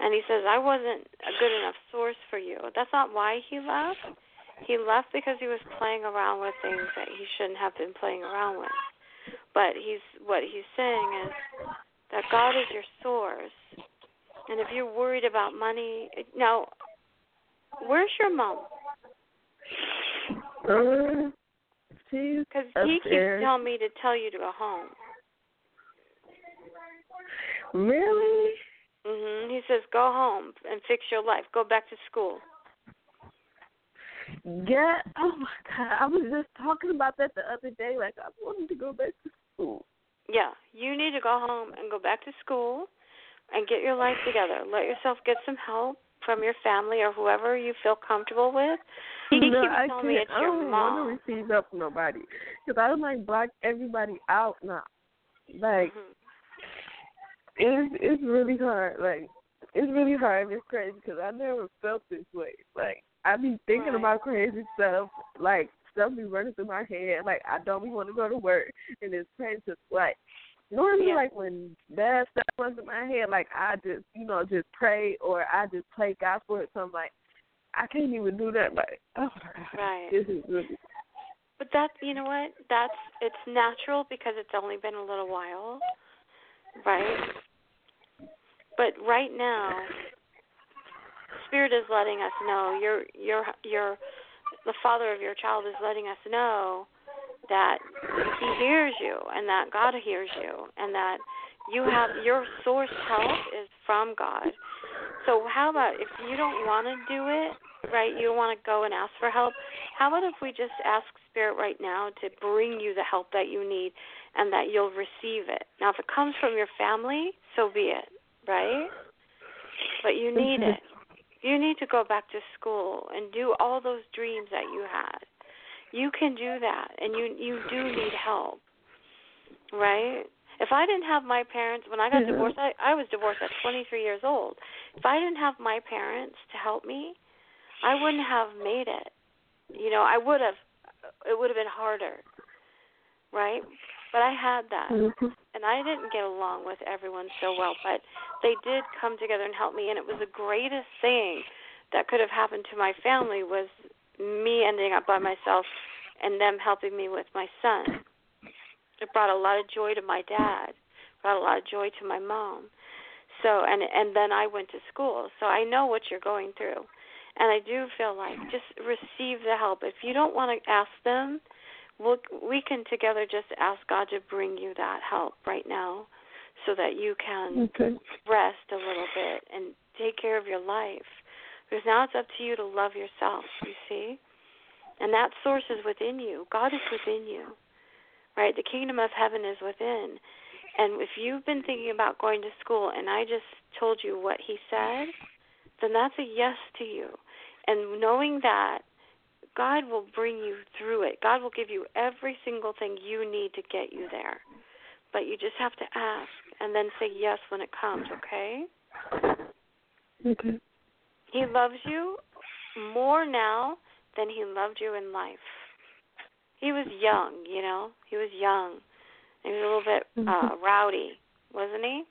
And he says, I wasn't a good enough source for you. That's not why he left. He left because he was playing around with things that he shouldn't have been playing around with. But he's what he's saying is that God is your source and if you're worried about money, now, where's your mom? Uh, she's Because he keeps telling me to tell you to go home. Really? Mhm. He says go home and fix your life. Go back to school. Yeah. Oh my God. I was just talking about that the other day. Like I wanted to go back to school. Yeah, you need to go home and go back to school and get your life together. Let yourself get some help from your family or whoever you feel comfortable with. He no, keeps I telling me it's I your don't mom. want to receive help from nobody because I don't like block everybody out now. Like Mhm. it's it's really hard. Like it's really hard. It's crazy because I never felt this way. Like I be thinking Right. about crazy stuff. Like stuff be running through my head. Like I don't even want to go to work, and it's crazy. Like normally, Yeah. like when bad stuff runs through my head, like I just you know just pray or I just play gospel or something. Like I can't even do that. Like oh God, Right. this is really But that you know what? That's it's natural because it's only been a little while, right? But right now, Spirit is letting us know. Your your your the father of your child is letting us know that he hears you and that God hears you and that you have your source help is from God. So how about if you don't want to do it, right? You don't want to go and ask for help. How about if we just ask Spirit right now to bring you the help that you need and that you'll receive it? Now, if it comes from your family, so be it, right? But you need it. You need to go back to school and do all those dreams that you had. You can do that, and you you do need help, right? If I didn't have my parents when I got divorced, I, I was divorced at 23 years old. If I didn't have my parents to help me, I wouldn't have made it. You know, I would have. It would have been harder, right? But I had that, Mhm. and I didn't get along with everyone so well. But they did come together and help me, and it was the greatest thing that could have happened to my family was me ending up by myself and them helping me with my son. It brought a lot of joy to my dad, brought a lot of joy to my mom. So and and then I went to school. So I know what you're going through. And I do feel like just receive the help. If you don't want to ask them, we'll, we can together just ask God to bring you that help right now so that you can Okay. rest a little bit and take care of your life. Because now it's up to you to love yourself, you see? And that source is within you. God is within you. Right? The kingdom of heaven is within. And if you've been thinking about going to school and I just told you what he said, then that's a yes to you. And knowing that God will bring you through it. God will give you every single thing you need to get you there. But you just have to ask and then say yes when it comes, okay? Okay. He loves you more now than he loved you in life. He was young, you know. He was young. He was a little bit uh rowdy, wasn't he?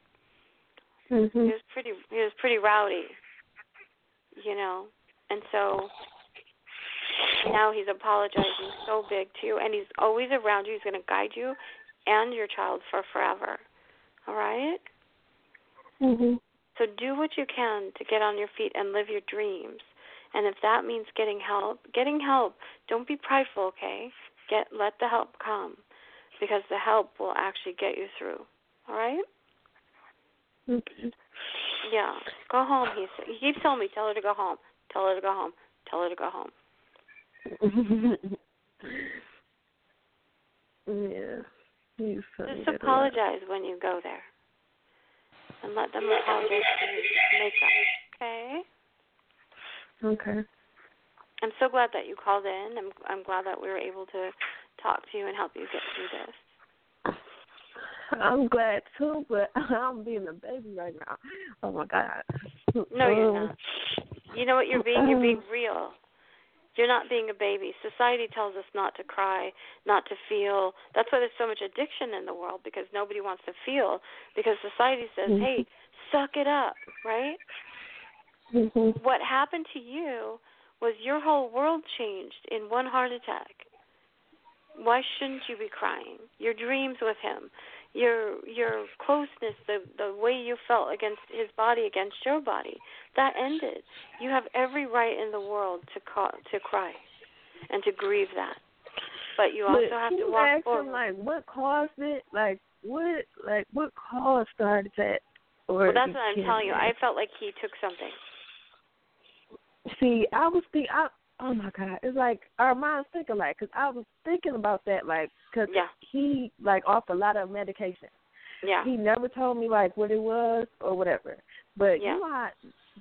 Mm-hmm. He was pretty he was pretty rowdy, you know, and so now he's apologizing so big to you, and he's always around you. He's going to guide you and your child for forever. All right. Mhm. So do what you can to get on your feet and live your dreams. And if that means getting help, getting help. Don't be prideful, okay? Get let the help come because the help will actually get you through. All right? Okay. Yeah. Go home. He he keeps telling me, tell her to go home. Tell her to go home. Tell her to go home. yeah. He's. Just apologize when you go there. And let them apologize to you. Just make up. Okay? Okay. I'm so glad that you called in. I'm I'm glad that we were able to talk to you and help you get through this. I'm glad too, but I'm being a baby right now. Oh my god. No, you're Um, not. You know what? You're being you're being real. You're not being a baby. Society tells us not to cry, not to feel. That's why there's so much addiction in the world because nobody wants to feel because society says, Mhm. "Hey, suck it up," right? Mhm. What happened to you was your whole world changed in one heart attack. Why shouldn't you be crying? Your dreams with him, your your closeness, the the way you felt against his body against your body, that ended. You have every right in the world to call, to cry and to grieve that. But you also but have to walk ask forward. him like what caused it? Like what like what caused the heart attack? Or well, that's what I'm telling you. I felt like he took something. See, I was thinking, I, oh my god, it's like our minds think alike. Cause I was thinking about that, like, cause Yeah. he like off a lot of medication. Yeah. He never told me like what it was or whatever. But Yeah. you know how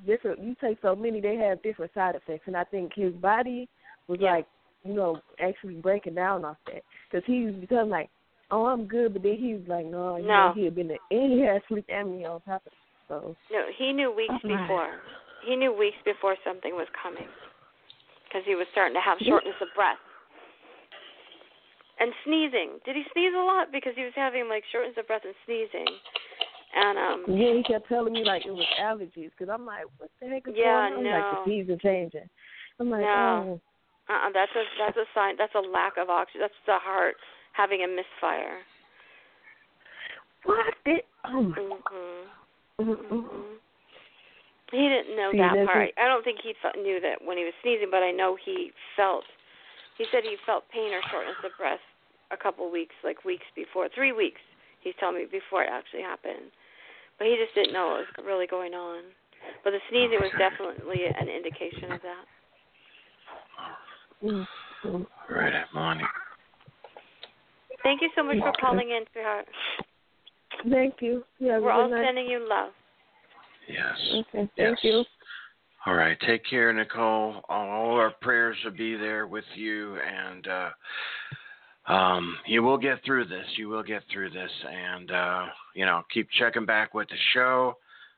different. You take so many, they have different side effects, and I think his body was Yeah. like, you know, actually breaking down off that. Cause he was becoming like, oh, I'm good, but then he was like, no, you No. know, he had been, and he had sleep apnea on top of it. So No, he knew weeks Oh, before. He knew weeks before something was coming because he was starting to have shortness of breath and sneezing. Did he sneeze a lot? Because he was having like shortness of breath and sneezing. And um Yeah, he kept telling me like it was allergies because I'm like, what the heck is Yeah, going on? Like no. the season changing. I'm like, No. oh, uh-uh, that's a that's a sign. That's a lack of oxygen. That's the heart having a misfire. what? It, oh my. Mhm. Mm-mm. Mhm. He didn't know See, that part. it. I don't think he felt, knew that when he was sneezing, but I know he felt. He said he felt pain or shortness of breath a couple weeks, like weeks before, three weeks. He's telling me before it actually happened, but he just didn't know what was really going on. But the sneezing was definitely an indication of that. Mm, mm. Right, Monty. Thank you so much for calling in, sweetheart. Thank you. Yeah, We're all sending you love. Yes. Okay, Yes. thank you. All right. Take care, Nicole. All our prayers will be there with you, and uh, um, you will get through this. You will get through this, and uh, you know, keep checking back with the show.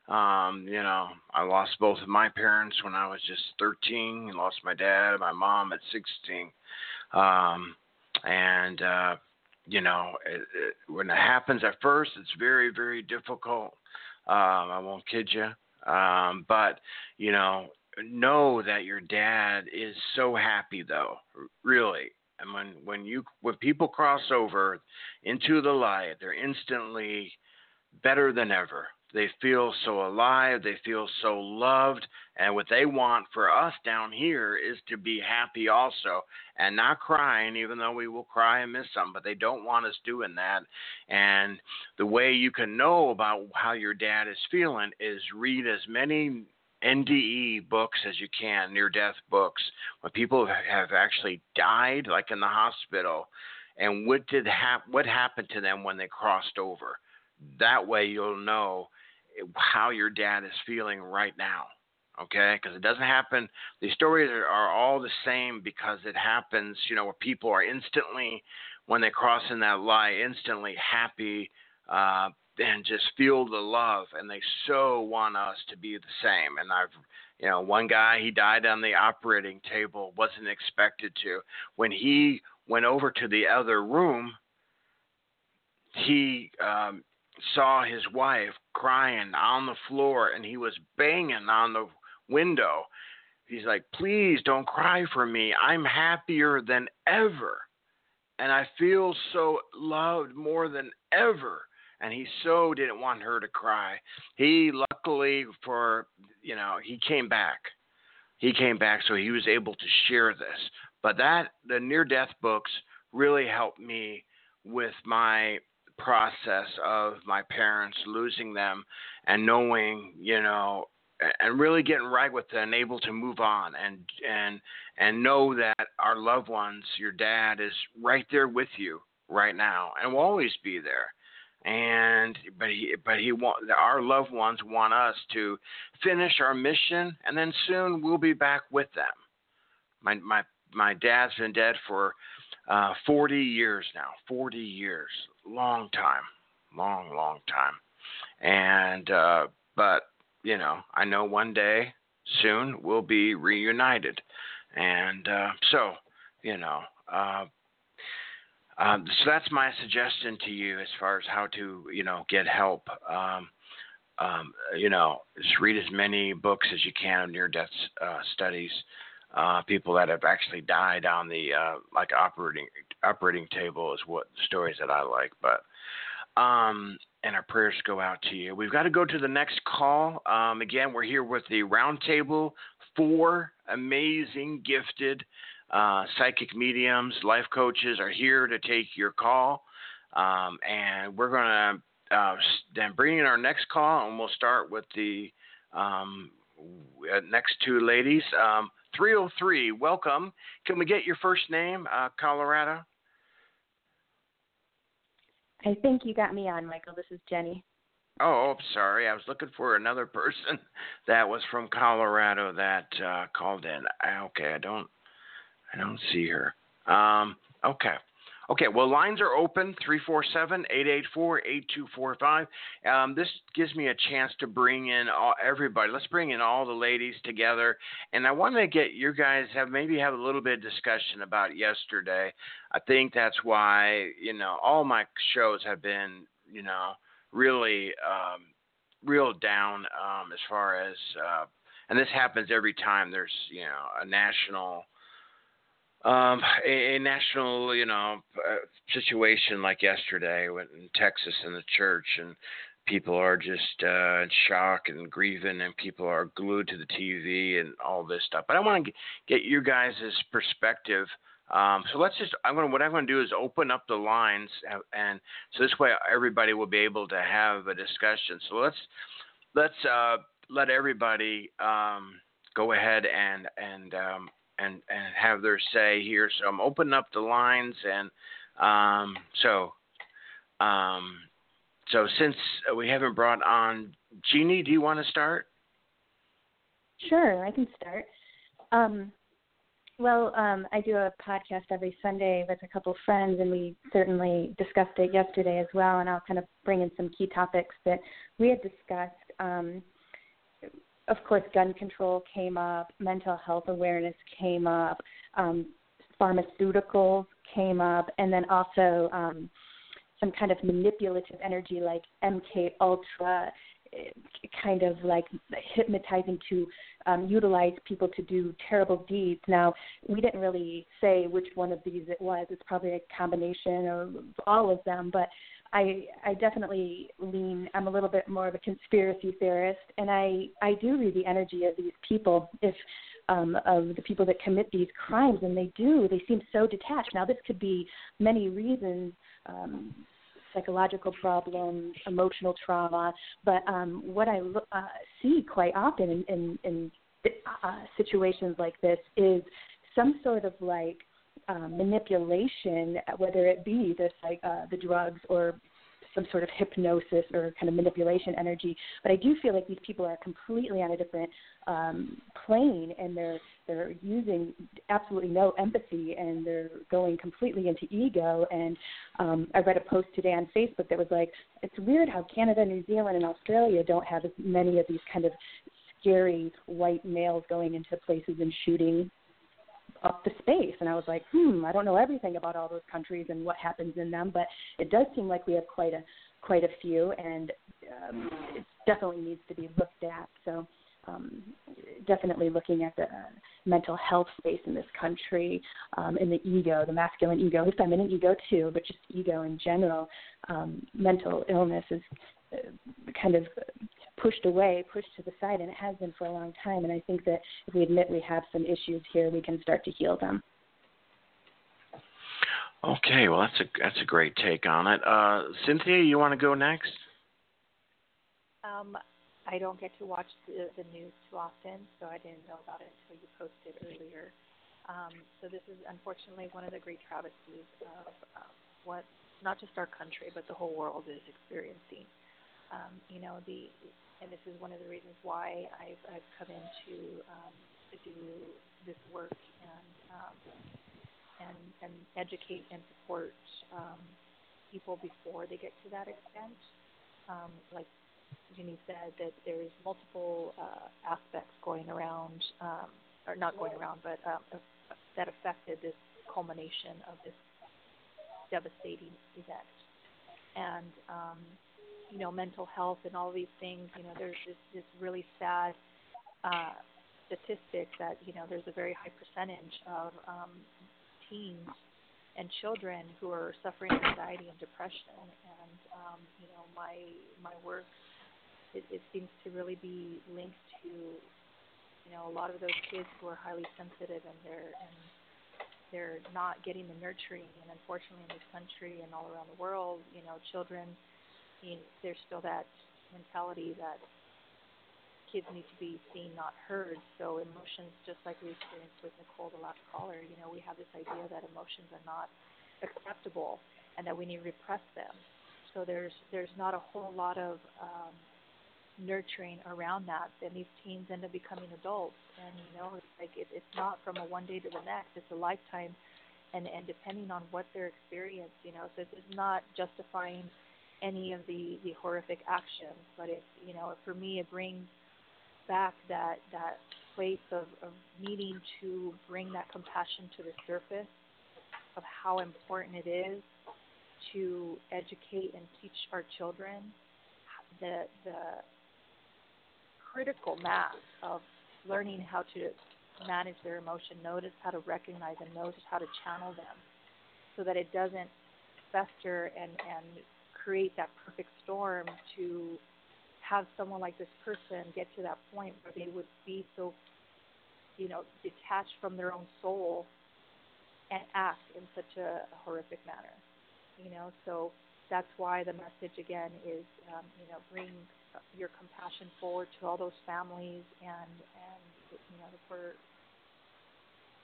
Um, you know, I lost both of my parents when I was just 13. I lost my dad, and my mom at 16. Um, and uh, you know, it, it, when it happens at first, it's very, very difficult. Um, I won't kid you. Um, but you know, know that your dad is so happy though, really. And when when you when people cross over into the light, they're instantly better than ever. They feel so alive, they feel so loved, and what they want for us down here is to be happy also and not crying, even though we will cry and miss them, but they don't want us doing that. And the way you can know about how your dad is feeling is read as many NDE books as you can, near death books, when people have actually died, like in the hospital, and what did hap- what happened to them when they crossed over. That way you'll know how your dad is feeling right now. Okay, because it doesn't happen. These stories are, are all the same because it happens. You know, where people are instantly, when they cross in that lie, instantly happy uh, and just feel the love, and they so want us to be the same. And I've, you know, one guy he died on the operating table, wasn't expected to. When he went over to the other room, he um, saw his wife crying on the floor and he was banging on the window. He's like, Please don't cry for me. I'm happier than ever. And I feel so loved more than ever. And he so didn't want her to cry. He, luckily for, you know, he came back. He came back, so he was able to share this. But that, the near death books really helped me with my process of my parents losing them and knowing, you know, and really getting right with it and able to move on and and and know that our loved ones, your dad is right there with you right now and will always be there. And but he but he want our loved ones want us to finish our mission and then soon we'll be back with them. My my my dad's been dead for uh, 40 years now. 40 years, long time, long, long time. And uh, but you know, I know one day soon we'll be reunited, and uh, so you know. Uh, um, so that's my suggestion to you as far as how to, you know, get help. Um, um, you know, just read as many books as you can on near-death uh, studies uh, people that have actually died on the uh, like operating operating table is what stories that I like. But um, and our prayers go out to you. We've got to go to the next call. Um, again, we're here with the roundtable. Four amazing, gifted uh, psychic mediums, life coaches are here to take your call. Um, and we're going to uh, then bring in our next call, and we'll start with the um, next two ladies. Um, 303, welcome. Can we get your first name, uh, Colorado? I think you got me on, Michael. This is Jenny. Oh, oh sorry. I was looking for another person that was from Colorado that uh, called in. Okay, I don't, I don't see her. Um, okay. Okay, well, lines are open 347 884 8245. Um, this gives me a chance to bring in all, everybody. Let's bring in all the ladies together. And I want to get you guys have maybe have a little bit of discussion about yesterday. I think that's why, you know, all my shows have been, you know, really, um, real down um, as far as, uh, and this happens every time there's, you know, a national um, a, a, national, you know, uh, situation like yesterday in Texas in the church, and people are just uh, in shock and grieving, and people are glued to the TV and all this stuff. But I want to get you guys' perspective. Um, so let's just. I'm going. to, What I'm going to do is open up the lines, and so this way everybody will be able to have a discussion. So let's let's uh, let everybody um, go ahead and and um, and and have their say here. So I'm opening up the lines, and um, so um, so since we haven't brought on Jeannie, do you want to start? Sure, I can start. Um, well, um, I do a podcast every Sunday with a couple of friends, and we certainly discussed it yesterday as well. And I'll kind of bring in some key topics that we had discussed. Um, of course, gun control came up, mental health awareness came up, um, pharmaceuticals came up, and then also um, some kind of manipulative energy like MK Ultra, eh, kind of like hypnotizing to um, utilize people to do terrible deeds. Now, we didn't really say which one of these it was. It's probably a combination of all of them, but I I definitely lean. I'm a little bit more of a conspiracy theorist, and I I do read the energy of these people. If um, of the people that commit these crimes, and they do. They seem so detached. Now, this could be many reasons. Um, psychological problems, emotional trauma, but um, what I uh, see quite often in, in, in uh, situations like this is some sort of like um, manipulation, whether it be the uh, the drugs or some sort of hypnosis or kind of manipulation energy. But I do feel like these people are completely on a different um, plane, and they're they're using absolutely no empathy, and they're going completely into ego. And um, I read a post today on Facebook that was like, it's weird how Canada, New Zealand, and Australia don't have as many of these kind of scary white males going into places and shooting up the space. And I was like, hmm, I don't know everything about all those countries and what happens in them, but it does seem like we have quite a quite a few, and um, it definitely needs to be looked at. So. Um, definitely looking at the uh, mental health space in this country, um, in the ego, the masculine ego, the feminine ego too, but just ego in general. Um, mental illness is uh, kind of pushed away, pushed to the side, and it has been for a long time. And I think that if we admit we have some issues here, we can start to heal them. Okay, well that's a that's a great take on it. Uh, Cynthia, you want to go next? Um, I don't get to watch the, the news too often, so I didn't know about it until you posted earlier. Um, so this is unfortunately one of the great travesties of uh, what not just our country but the whole world is experiencing. Um, you know the and this is one of the reasons why I've, I've come in to, um, to do this work and, um, and, and educate and support um, people before they get to that extent. Um, like Jeannie said, that there's multiple uh, aspects going around, um, or not going around, but um, that affected this culmination of this devastating event. And um, you know mental health and all these things you know there's this this really sad uh statistic that you know there's a very high percentage of um teens and children who are suffering anxiety and depression. And um you know my my work it, it seems to really be linked to you know a lot of those kids who are highly sensitive and they're and they're not getting the nurturing. And unfortunately in this country and all around the world you know children you know, there's still that mentality that kids need to be seen, not heard. So emotions, just like we experienced with Nicole, the last caller, you know, we have this idea that emotions are not acceptable and that we need to repress them. So there's there's not a whole lot of um, nurturing around that. Then these teens end up becoming adults, and you know, it's like it, it's not from a one day to the next. It's a lifetime, and and depending on what their experience, you know, so it's not justifying any of the the horrific actions but it you know for me it brings back that that place of, of needing to bring that compassion to the surface of how important it is to educate and teach our children the the critical mass of learning how to manage their emotion, notice how to recognize and notice how to channel them so that it doesn't fester and, and create that perfect storm to have someone like this person get to that point where they would be so, you know, detached from their own soul and act in such a, horrific manner. You know, so that's why the message again is, um, you know, bring your compassion forward to all those families and and you know for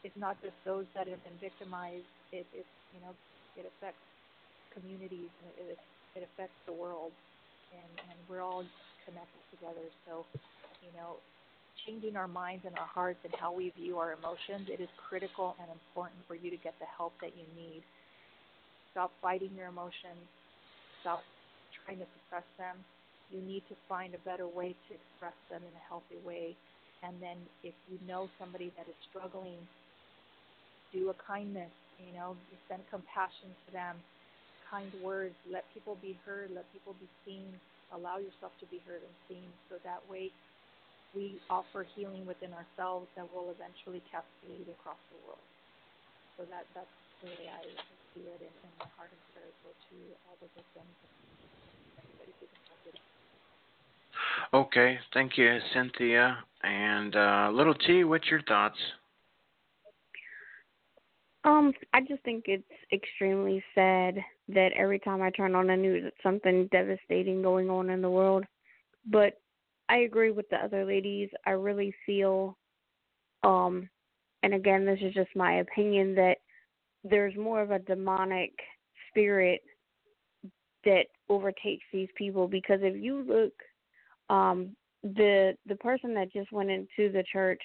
it's not just those that have been victimized. It, it you know it affects communities and it, it it affects the world, and and we're all connected together. So, you know, changing our minds and our hearts and how we view our emotions, it is critical and important for you to get the help that you need. Stop fighting your emotions. Stop trying to suppress them. You need to find a better way to express them in a healthy way. And then if you know somebody that is struggling, do a kindness, you know, send compassion to them kind words. Let people be heard. Let people be seen. Allow yourself to be heard and seen. So that way, we offer healing within ourselves that will eventually cascade across the world. So that that's the way I see it, and, and my heart and prayers go to all the victims everybody who's affected. Okay, thank you, Cynthia. And uh, little T, what's your thoughts? Um, I just think it's extremely sad that every time I turn on the news, it's something devastating going on in the world. But I agree with the other ladies. I really feel, um, and again, this is just my opinion, that there's more of a demonic spirit that overtakes these people because if you look, um, the the person that just went into the church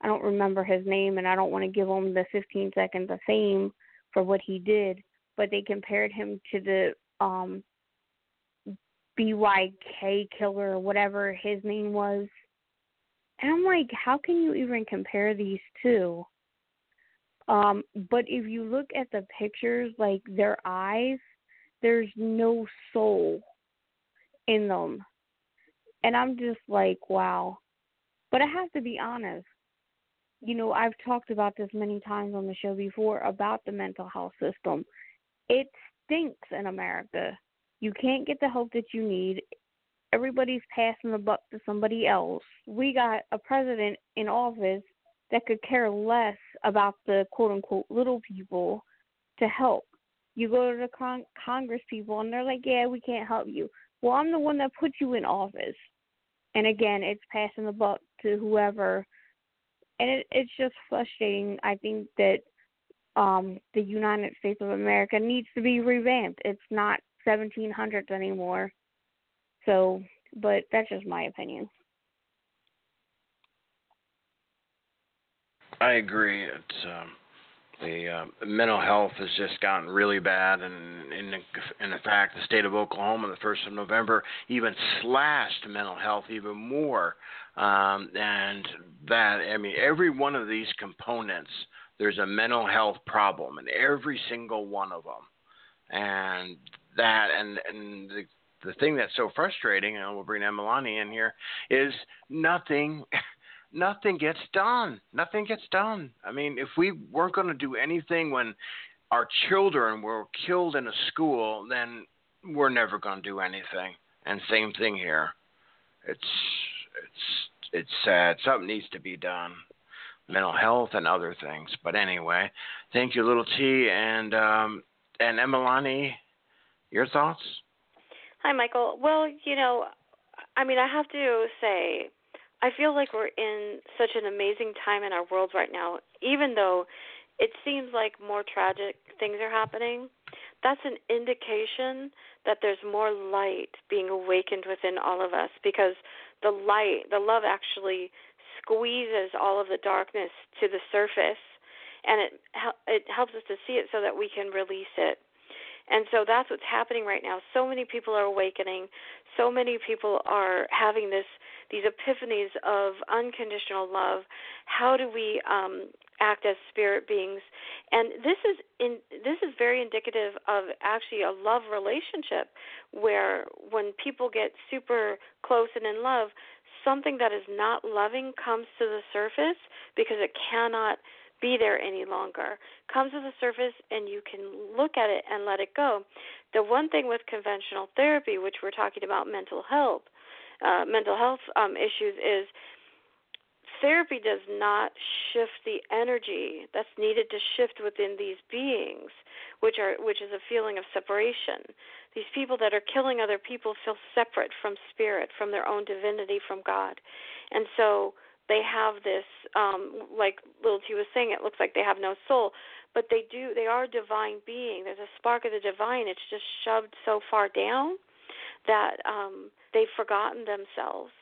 I don't remember his name, and I don't want to give him the 15 seconds of fame for what he did. But they compared him to the um, BTK killer or whatever his name was. And I'm like, how can you even compare these two? Um, but if you look at the pictures, like their eyes, there's no soul in them. And I'm just like, wow. But I have to be honest. You know, I've talked about this many times on the show before about the mental health system. It stinks in America. You can't get the help that you need. Everybody's passing the buck to somebody else. We got a president in office that could care less about the quote unquote little people to help. You go to the con- Congress people and they're like, yeah, we can't help you. Well, I'm the one that put you in office. And again, it's passing the buck to whoever. And it, it's just frustrating. I think that um, the United States of America needs to be revamped. It's not 1700s anymore. So, but that's just my opinion. I agree. It's um, the uh, mental health has just gotten really bad, and in in fact, the state of Oklahoma, the first of November, even slashed mental health even more. Um, and that, I mean, every one of these components, there's a mental health problem in every single one of them, and that, and and the the thing that's so frustrating, and we'll bring Emalani in here, is nothing. nothing gets done. Nothing gets done. I mean, if we weren't going to do anything when our children were killed in a school, then we're never going to do anything. And same thing here. It's it's it's sad. Something needs to be done. Mental health and other things. But anyway, thank you, little T, and um, and Emalani, Your thoughts? Hi, Michael. Well, you know, I mean, I have to say I feel like we're in such an amazing time in our world right now, even though it seems like more tragic things are happening. That's an indication that there's more light being awakened within all of us because the light, the love actually squeezes all of the darkness to the surface and it it helps us to see it so that we can release it. And so that's what's happening right now. So many people are awakening. So many people are having this these epiphanies of unconditional love. How do we um, act as spirit beings? And this is in this is very indicative of actually a love relationship where when people get super close and in love, something that is not loving comes to the surface because it cannot be there any longer. Comes to the surface and you can look at it and let it go. The one thing with conventional therapy, which we're talking about mental health, uh, mental health um, issues, is therapy does not shift the energy that's needed to shift within these beings, which are which is a feeling of separation. These people that are killing other people feel separate from spirit, from their own divinity, from God, and so they have this um like little T was saying it looks like they have no soul but they do they are a divine being. There's a spark of the divine. It's just shoved so far down that um they've forgotten themselves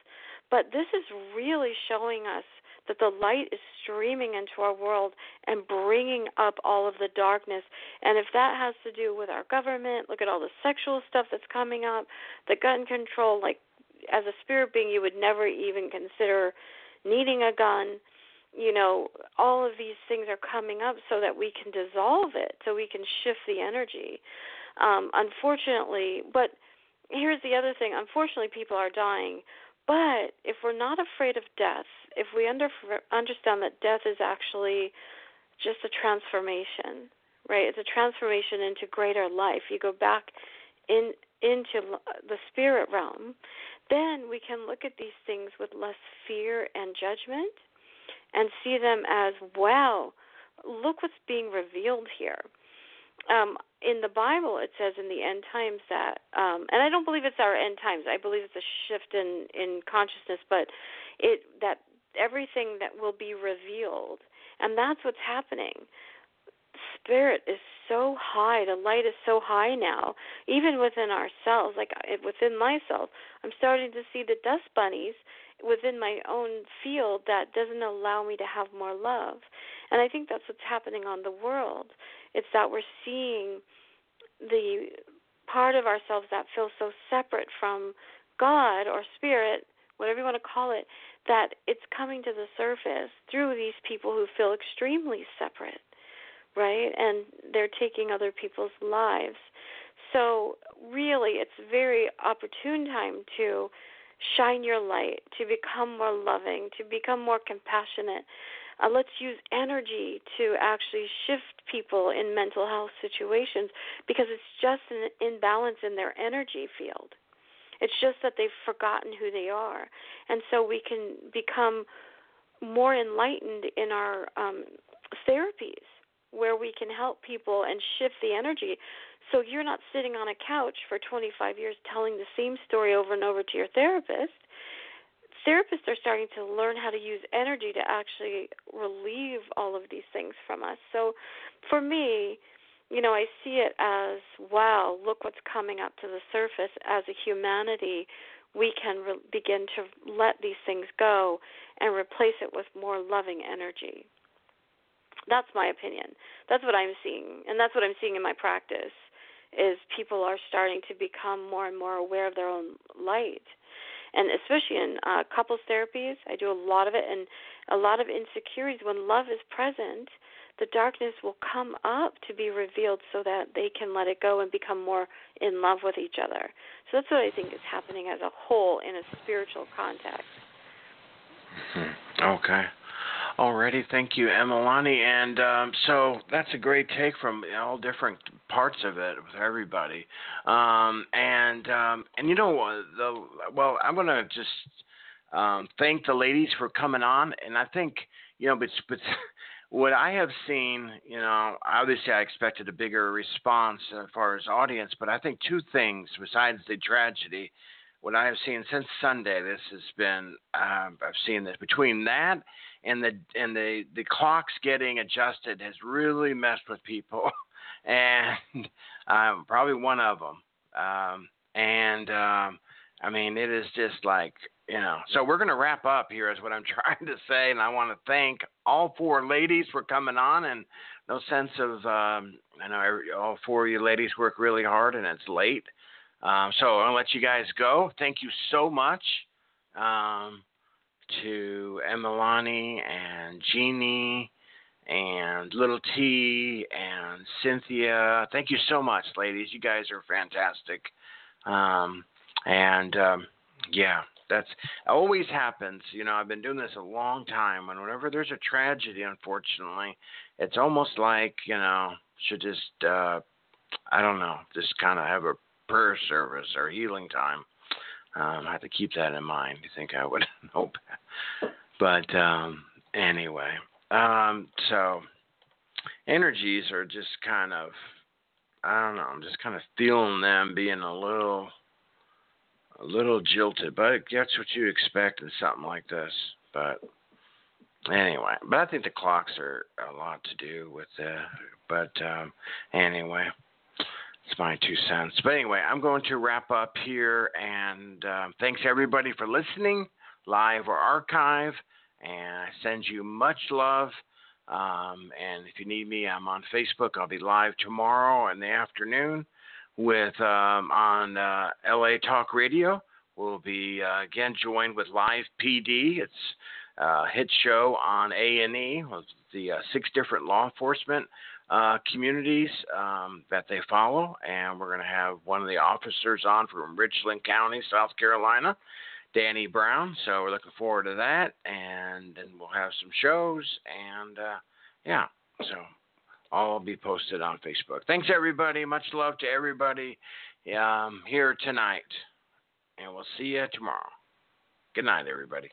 but this is really showing us that the light is streaming into our world and bringing up all of the darkness. And if that has to do with our government, look at all the sexual stuff that's coming up, the gun control, like as a spirit being, you would never even consider needing a gun, you know, all of these things are coming up so that we can dissolve it, so we can shift the energy. Um, unfortunately, but here's the other thing unfortunately, people are dying. But if we're not afraid of death, if we under, understand that death is actually just a transformation, right? It's a transformation into greater life. You go back in into the spirit realm, then we can look at these things with less fear and judgment and see them as, wow, look what's being revealed here. Um, in the Bible, it says in the end times that, um, and I don't believe it's our end times. I believe it's a shift in in consciousness, but it that everything that will be revealed, and that's what's happening spirit is so high, the light is so high now, even within ourselves, like within myself. I'm starting to see the dust bunnies within my own field that doesn't allow me to have more love. And I think that's what's happening on the world. It's that we're seeing the part of ourselves that feels so separate from God or spirit, whatever you want to call it, that it's coming to the surface through these people who feel extremely separate right? And they're taking other people's lives. So, really, it's very opportune time to shine your light, to become more loving, to become more compassionate. Uh, let's use energy to actually shift people in mental health situations because it's just an imbalance in their energy field. It's just that they've forgotten who they are. And so we can become more enlightened in our um, therapies where we can help people and shift the energy. So you're not sitting on a couch for 25 years telling the same story over and over to your therapist. Therapists are starting to learn how to use energy to actually relieve all of these things from us. So for me, you know, I see it as wow, look what's coming up to the surface as a humanity. We can re- begin to let these things go and replace it with more loving energy. That's my opinion. That's what I'm seeing, and that's what I'm seeing in my practice. Is people are starting to become more and more aware of their own light, and especially in uh, couples therapies, I do a lot of it, and a lot of insecurities. When love is present, the darkness will come up to be revealed, so that they can let it go and become more in love with each other. So that's what I think is happening as a whole in a spiritual context. Hmm. Okay. Alrighty, thank you, Emalani. And um, so that's a great take from all different parts of it with everybody. Um, and um, and you know the well, I'm gonna just um, thank the ladies for coming on. And I think you know, but but what I have seen, you know, obviously I expected a bigger response as far as audience, but I think two things besides the tragedy. What I have seen since Sunday, this has been uh, I've seen this between that and the and the the clocks getting adjusted has really messed with people, and I'm probably one of them. Um, and um, I mean, it is just like you know. So we're going to wrap up here, is what I'm trying to say, and I want to thank all four ladies for coming on. And no sense of um, I know all four of you ladies work really hard, and it's late. Um, so I'll let you guys go. Thank you so much. Um, to Emalani and Jeannie and Little T and Cynthia. Thank you so much, ladies. You guys are fantastic. Um, and um, yeah, that's always happens. You know, I've been doing this a long time, and whenever there's a tragedy, unfortunately, it's almost like you know should just uh, I don't know, just kind of have a prayer service or healing time. Um, I have to keep that in mind. You think I would hope, but um, anyway, um, so energies are just kind of I don't know. I'm just kind of feeling them being a little a little jilted, but that's what you expect in something like this. But anyway, but I think the clocks are a lot to do with it. But um, anyway, it's my two cents. But anyway, I'm going to wrap up here, and um, thanks everybody for listening, live or archive. And I send you much love. Um, and if you need me, I'm on Facebook. I'll be live tomorrow in the afternoon with um, on uh, LA Talk Radio. We'll be uh, again joined with Live PD. It's a hit show on A and E the uh, six different law enforcement uh, communities um, that they follow, and we're going to have one of the officers on from Richland County, South Carolina, Danny Brown. So we're looking forward to that, and then we'll have some shows, and uh, yeah, so all be posted on Facebook. Thanks everybody. Much love to everybody um, here tonight, and we'll see you tomorrow. Good night, everybody.